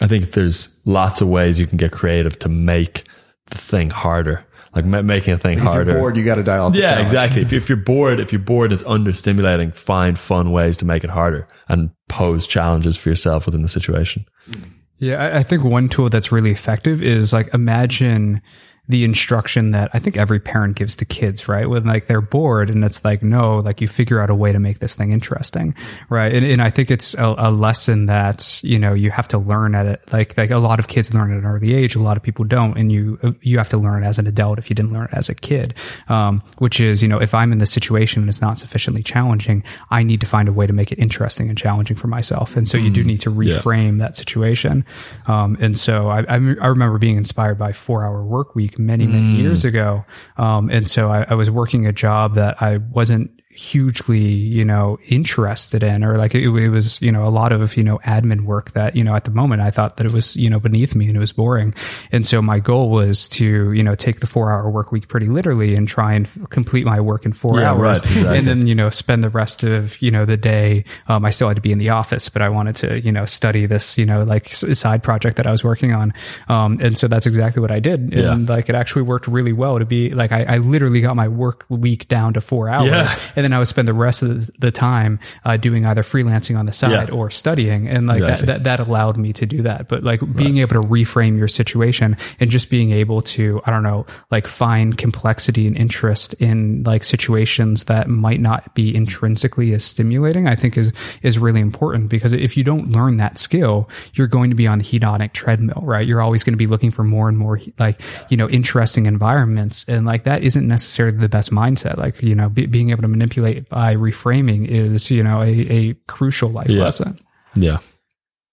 i think there's lots of ways you can get creative to make the thing harder like making a thing if harder. bored, you got to dial up. Yeah, challenge. exactly. If, if, you're bored, if you're bored, it's understimulating. Find fun ways to make it harder and pose challenges for yourself within the situation. Hmm. Yeah, I think one tool that's really effective is like imagine the instruction that I think every parent gives to kids, right? When like they're bored and it's like, no, like you figure out a way to make this thing interesting, right? And, and I think it's a, a, lesson that, you know, you have to learn at it. Like, like a lot of kids learn at an early age. A lot of people don't. And you, you have to learn as an adult if you didn't learn it as a kid. Um, which is, you know, if I'm in this situation and it's not sufficiently challenging, I need to find a way to make it interesting and challenging for myself. And so you do mm. need to reframe yeah. that situation. Um, and so I, I, I remember being inspired by four hour work week many, many mm. years ago. Um, and so I, I was working a job that I wasn't hugely, you know, interested in, or like it, it, was, you know, a lot of, you know, admin work that, you know, at the moment I thought that it was, you know, beneath me and it was boring. And so my goal was to, you know, take the four hour work week pretty literally and try and f- complete my work in four yeah, hours. Right, exactly. And then, you know, spend the rest of, you know, the day. Um, I still had to be in the office, but I wanted to, you know, study this, you know, like side project that I was working on. Um, and so that's exactly what I did. Yeah. And like it actually worked really well to be like, I, I literally got my work week down to four hours. Yeah. And then I would spend the rest of the time uh, doing either freelancing on the side Yeah. or studying, and like Exactly. that, that that allowed me to do that. But like being able to reframe your situation and just being able to I don't know like find complexity and interest in like situations that might not be intrinsically as stimulating, I think is is really important because if you don't learn that skill, you're going to be on the hedonic treadmill, right? You're always going to be looking for more and more like you know interesting environments, and like that isn't necessarily the best mindset. Like you know be, being able to manipulate by reframing is you know a, a crucial life Yeah. lesson. Yeah.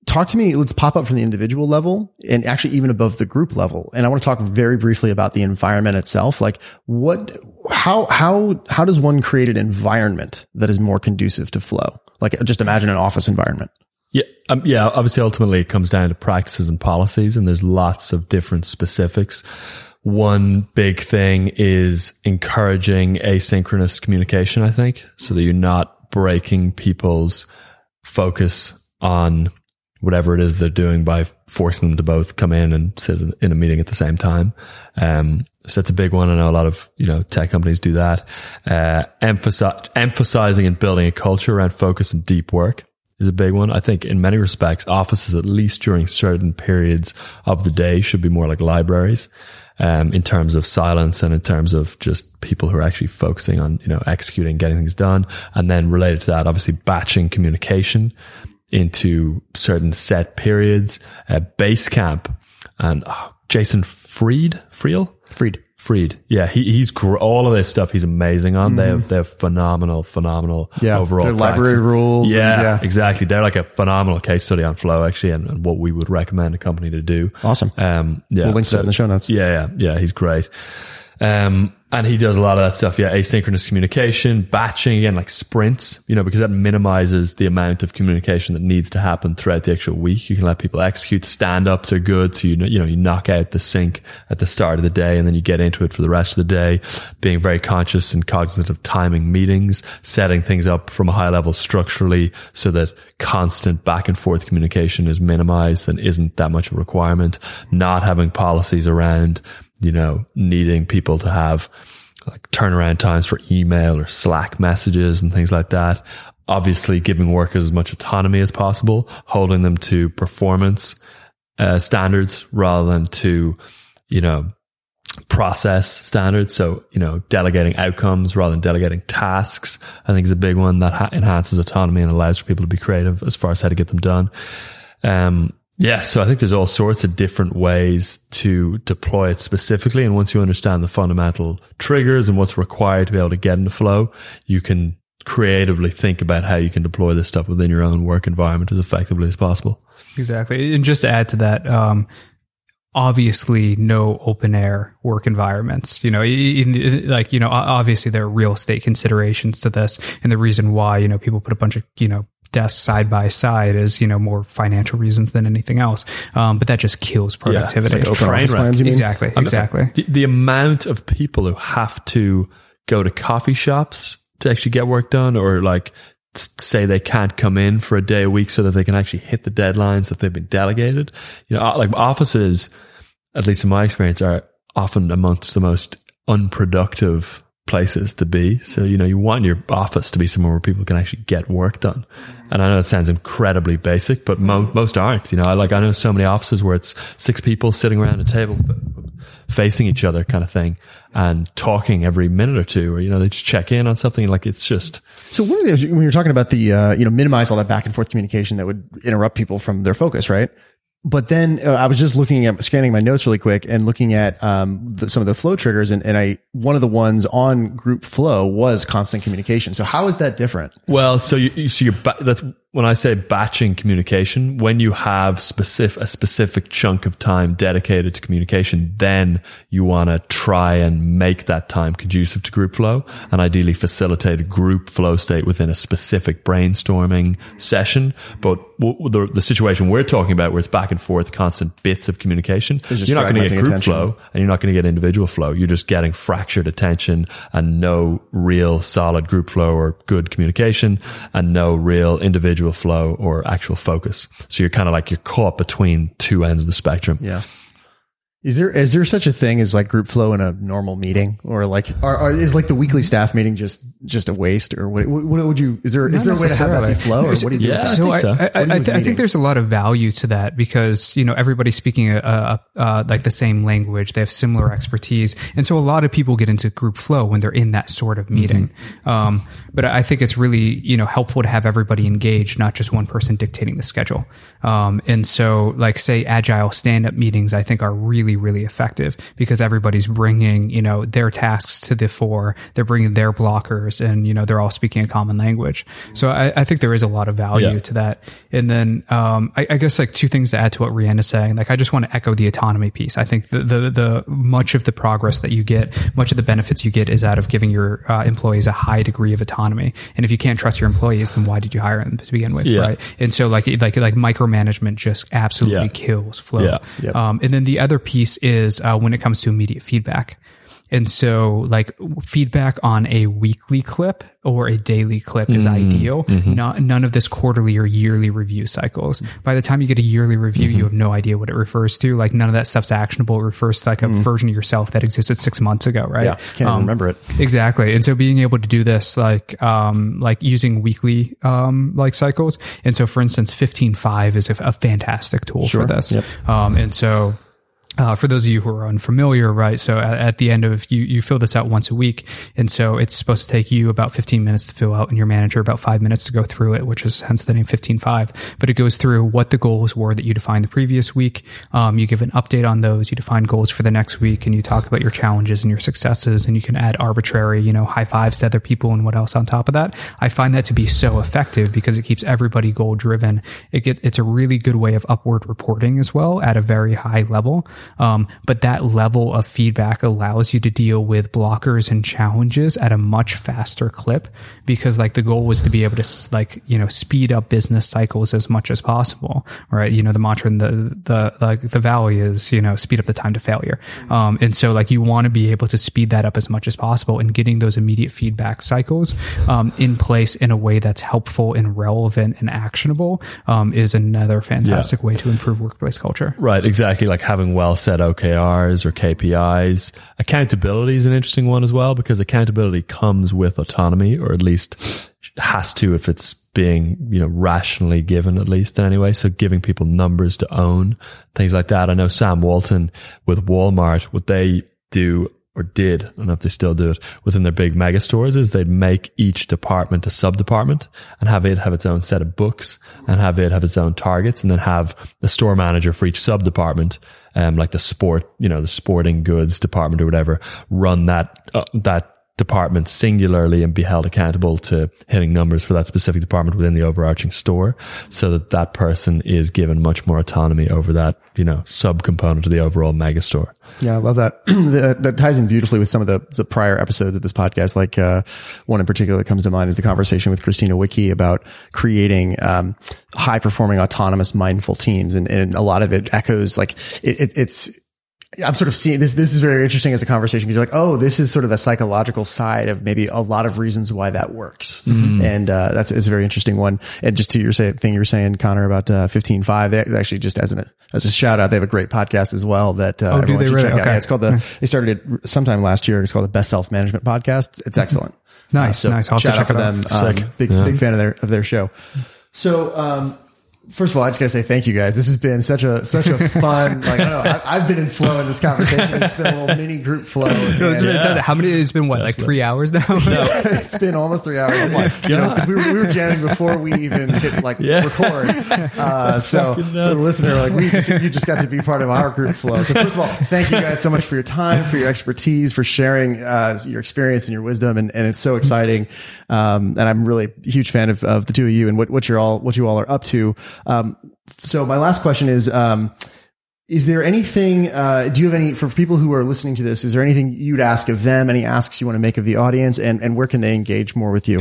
talk to me let's pop up from the individual level and actually even above the group level and i want to talk very briefly about the environment itself like what how how how does one create an environment that is more conducive to flow like just imagine an office environment Yeah, um, yeah. Obviously, ultimately, it comes down to practices and policies, and there's lots of different specifics. One big thing is encouraging asynchronous communication. I think so that you're not breaking people's focus on whatever it is they're doing by forcing them to both come in and sit in- a meeting at the same time. Um, so that's a big one. I know a lot of, you know, tech companies do that. Uh, emphasize, emphasizing and building a culture around focus and deep work is a big one. I think in many respects, offices, at least during certain periods of the day, should be more like libraries. Um, in terms of silence and in terms of just people who are actually focusing on, you know, executing, getting things done. And then related to that, obviously batching communication into certain set periods, uh, Basecamp and oh, Jason Fried, Friel, Fried Fried. Yeah, he, he's gr- all of this stuff. He's amazing on. They have they're phenomenal, phenomenal. Mm-hmm. Yeah, overall their library rules and- Yeah, yeah. exactly. They're like a phenomenal case study on flow actually, and, and what we would recommend a company to do. awesome Um, yeah, we'll link to that in the show notes yeah, yeah, yeah. He's great. Um, and he does a lot of that stuff. Yeah. Asynchronous communication, batching again, like sprints, you know, because that minimizes the amount of communication that needs to happen throughout the actual week. You can let people execute. Stand ups are good. So, you know, you know, you knock out the sync at the start of the day and then you get into it for the rest of the day, being very conscious and cognizant of timing meetings, setting things up from a high level structurally so that constant back and forth communication is minimized and isn't that much of a requirement. Not having policies around, you know, needing people to have like turnaround times for email or Slack messages and things like that. Obviously giving workers as much autonomy as possible, holding them to performance uh, standards rather than to, you know, process standards. So, you know, delegating outcomes rather than delegating tasks, I think is a big one that ha- enhances autonomy and allows for people to be creative as far as how to get them done. Um, yeah, so I think there's all sorts of different ways to deploy it specifically. And once you understand the fundamental triggers and what's required to be able to get into flow, you can creatively think about how you can deploy this stuff within your own work environment as effectively as possible. Exactly. And just to add to that, um, obviously no open air work environments, you know, in, in- like, you know, obviously there are real estate considerations to this. And the reason why, you know, people put a bunch of, you know, desks side by side is, you know, more financial reasons than anything else. Um, but that just kills productivity. like train plans you mean Exactly. Exactly. The, the amount of people who have to go to coffee shops to actually get work done or like s- say they can't come in for a day a week so that they can actually hit the deadlines that they've been delegated. You know, uh, like offices, at least in my experience, are often amongst the most unproductive places to be. So, you know, you want your office to be somewhere where people can actually get work done. And I know it sounds incredibly basic, but mo- most aren't. You know, I like, I know so many offices where it's six people sitting around a table facing each other kind of thing and talking every minute or two, or, you know, they just check in on something. Like it's just, So one of the when you're talking about the uh, you know minimize all that back and forth communication that would interrupt people from their focus, right? But then uh, I was just looking at scanning my notes really quick and looking at um, the, some of the flow triggers, and, and I one of the ones on group flow was constant communication. So how is that different? Well, so you, you so you're ba- that's when I say batching communication. When you have specific a specific chunk of time dedicated to communication, then you want to try and make that time conducive to group flow, and ideally facilitate a group flow state within a specific brainstorming session. But w- the the situation we're talking about, where it's back and forth, constant bits of communication, you're not going to get group attention. flow and you're not going to get individual flow. You're just getting fractured attention and no real solid group flow or good communication and no real individual flow or actual focus. So you're kind of like you're caught between two ends of the spectrum. Yeah. Is there is there such a thing as like group flow in a normal meeting, or like are, are, is like the weekly staff meeting just just a waste, or what? What, what would you? Is there is there a way to have that be flow, or what do you do? Yeah, with that? I so think I, so. I, What do I, th- I think there's a lot of value to that because you know everybody's speaking a, a, uh, like the same language, they have similar expertise, and so a lot of people get into group flow when they're in that sort of meeting. Um, but I think it's really you know helpful to have everybody engaged, not just one person dictating the schedule. Um, and so like say agile stand up meetings, I think are really really effective because everybody's bringing you know their tasks to the fore, they're bringing their blockers, and you know they're all speaking a common language. So I, I think there is a lot of value Yeah. to that. And then um, I, I guess like two things to add to what Rihanna's saying. Like I just want to echo the autonomy piece. I think the, the the much of the progress that you get, much of the benefits you get, is out of giving your uh, employees a high degree of autonomy. And if you can't trust your employees, then why did you hire them to begin with, Yeah. right? And so like like like micromanagement just absolutely Yeah. kills flow. Yeah. Yep. Um, and then the other piece is uh, when it comes to immediate feedback. And so like feedback on a weekly clip or a daily clip is ideal. Not, none of this quarterly or yearly review cycles. By the time you get a yearly review, you have no idea what it refers to. Like none of that stuff's actionable. It refers to like a version of yourself that existed six months ago, right? Yeah, can't even remember it. Exactly. And so being able to do this, like, um, like using weekly, um, like cycles. And so for instance, 15Five is a, a fantastic tool Sure. for this. Yep. Um, and so, uh, for those of you who are unfamiliar, right? So at, at the end of you, you fill this out once a week. And so it's supposed to take you about 15 minutes to fill out and your manager about five minutes to go through it, which is hence the name 15Five. But it goes through what the goals were that you defined the previous week. Um, you give an update on those. You define goals for the next week and you talk about your challenges and your successes and you can add arbitrary, you know, high fives to other people and what else on top of that. I find that to be so effective because it keeps everybody goal driven. It get, it's a really good way of upward reporting as well at a very high level. Um, but that level of feedback allows you to deal with blockers and challenges at a much faster clip because like the goal was to be able to like, you know, speed up business cycles as much as possible, right? You know, the mantra in the, the, like the valley is, you know, speed up the time to failure. Um, and so like you want to be able to speed that up as much as possible and getting those immediate feedback cycles, um, in place in a way that's helpful and relevant and actionable, um, is another fantastic way to improve workplace culture. Right, exactly. Like having well set OKRs or KPIs. Accountability is an interesting one as well because accountability comes with autonomy, or at least has to if it's being, you know, rationally given at least in any way. So giving people numbers to own, things like that. I know Sam Walton with Walmart, what they do or did, I don't know if they still do it within their big mega stores is they'd make each department a sub department and have it have its own set of books and have it have its own targets and then have the store manager for each sub department, um, like the sport, you know, the sporting goods department or whatever, run that, uh, that department singularly and be held accountable to hitting numbers for that specific department within the overarching store so that that person is given much more autonomy over that, you know, subcomponent of the overall mega store. Yeah, I love that. that. That ties in beautifully with some of the, the prior episodes of this podcast. Like uh, one in particular that comes to mind is the conversation with Christina Wiki about creating um, high performing, autonomous, mindful teams, and, and a lot of it echoes like it, it, it's. I'm sort of seeing this. This is very interesting as a conversation because you're like, oh, this is sort of the psychological side of maybe a lot of reasons why that works, and uh, that's is a very interesting one. And just to your say, thing you were saying, Connor, about uh, 15Five, they they actually just as an as a shout out, they have a great podcast as well that uh, Oh, everyone should really? check out. Yeah, it's called the. They started it sometime last year. It's called the Best Self Management Podcast. It's excellent. Nice, nice. I'll have to shout out check for them. Um, big Yeah. big fan of their of their show. So. um First of all, I just gotta say thank you guys. This has been such a such a fun. Like I don't know, I, I've been in flow in this conversation. It's been a little mini group flow. No, it's been- How many? It's been what, like three hours now? No. it's been almost three hours. you know, 'cause we were, we were jamming before we even hit like Yeah. record. Uh, so for the listener, like we just, you just got to be part of our group flow. So first of all, thank you guys so much for your time, for your expertise, for sharing uh, your experience and your wisdom, and, and it's so exciting. Um, and I'm really a huge fan of, of the two of you and what, what you're all what you all are up to. Um, so my last question is. Um, is there anything, uh, do you have any, for people who are listening to this, is there anything you'd ask of them? Any asks you want to make of the audience and, and where can they engage more with you?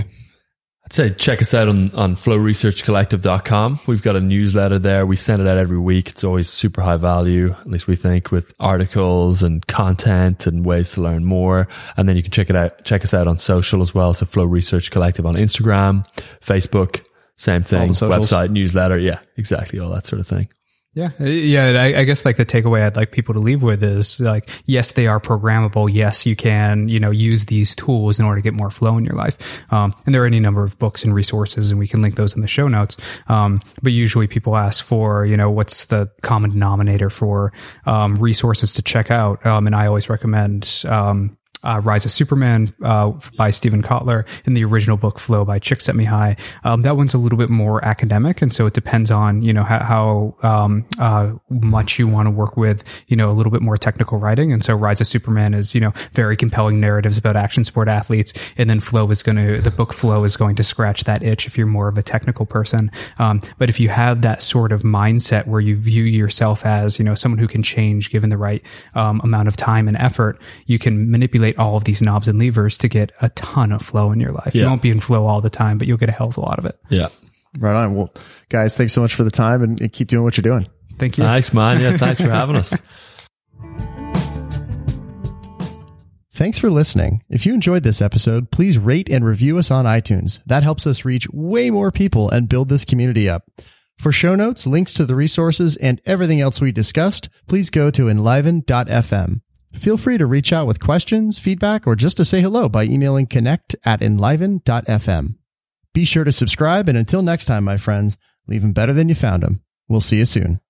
I'd say check us out on, on flowresearchcollective.com. We've got a newsletter there. We send it out every week. It's always super high value, at least we think, with articles and content and ways to learn more. And then you can check it out, check us out on social as well. So Flow Research Collective on Instagram, Facebook, same thing, website, newsletter. Yeah, exactly. All that sort of thing. Yeah, uh, yeah. I, I, guess like the takeaway I'd like people to leave with is like, yes, they are programmable. Yes, you can, you know, use these tools in order to get more flow in your life. Um, and there are any number of books and resources, and we can link those in the show notes. Um, but usually people ask for, you know, what's the common denominator for um, resources to check out, um, and I always recommend um, uh, Rise of Superman uh, by Steven Kotler, and the original book Flow by Csikszentmihalyi. Um, that one's a little bit more academic, and so it depends on you know how, how um, uh, much you want to work with you know a little bit more technical writing. And so Rise of Superman is you know very compelling narratives about action sport athletes, and then Flow is going to the book Flow is going to scratch that itch if you're more of a technical person. Um, but if you have that sort of mindset where you view yourself as you know someone who can change given the right um, amount of time and effort, you can manipulate all of these knobs and levers to get a ton of flow in your life. Yeah. You won't be in flow all the time, but you'll get a hell of a lot of it. Yeah. Right on. Well, guys, thanks so much for the time and, and keep doing what you're doing. Thank you. Thanks, man. Yeah. Thanks for having us. Thanks for listening. If you enjoyed this episode, please rate and review us on iTunes. That helps us reach way more people and build this community up. For show notes, links to the resources, and everything else we discussed, please go to enliven.fm. Feel free to reach out with questions, feedback, or just to say hello by emailing connect at enliven.fm. Be sure to subscribe, and until next time, my friends, leave them better than you found them. We'll see you soon.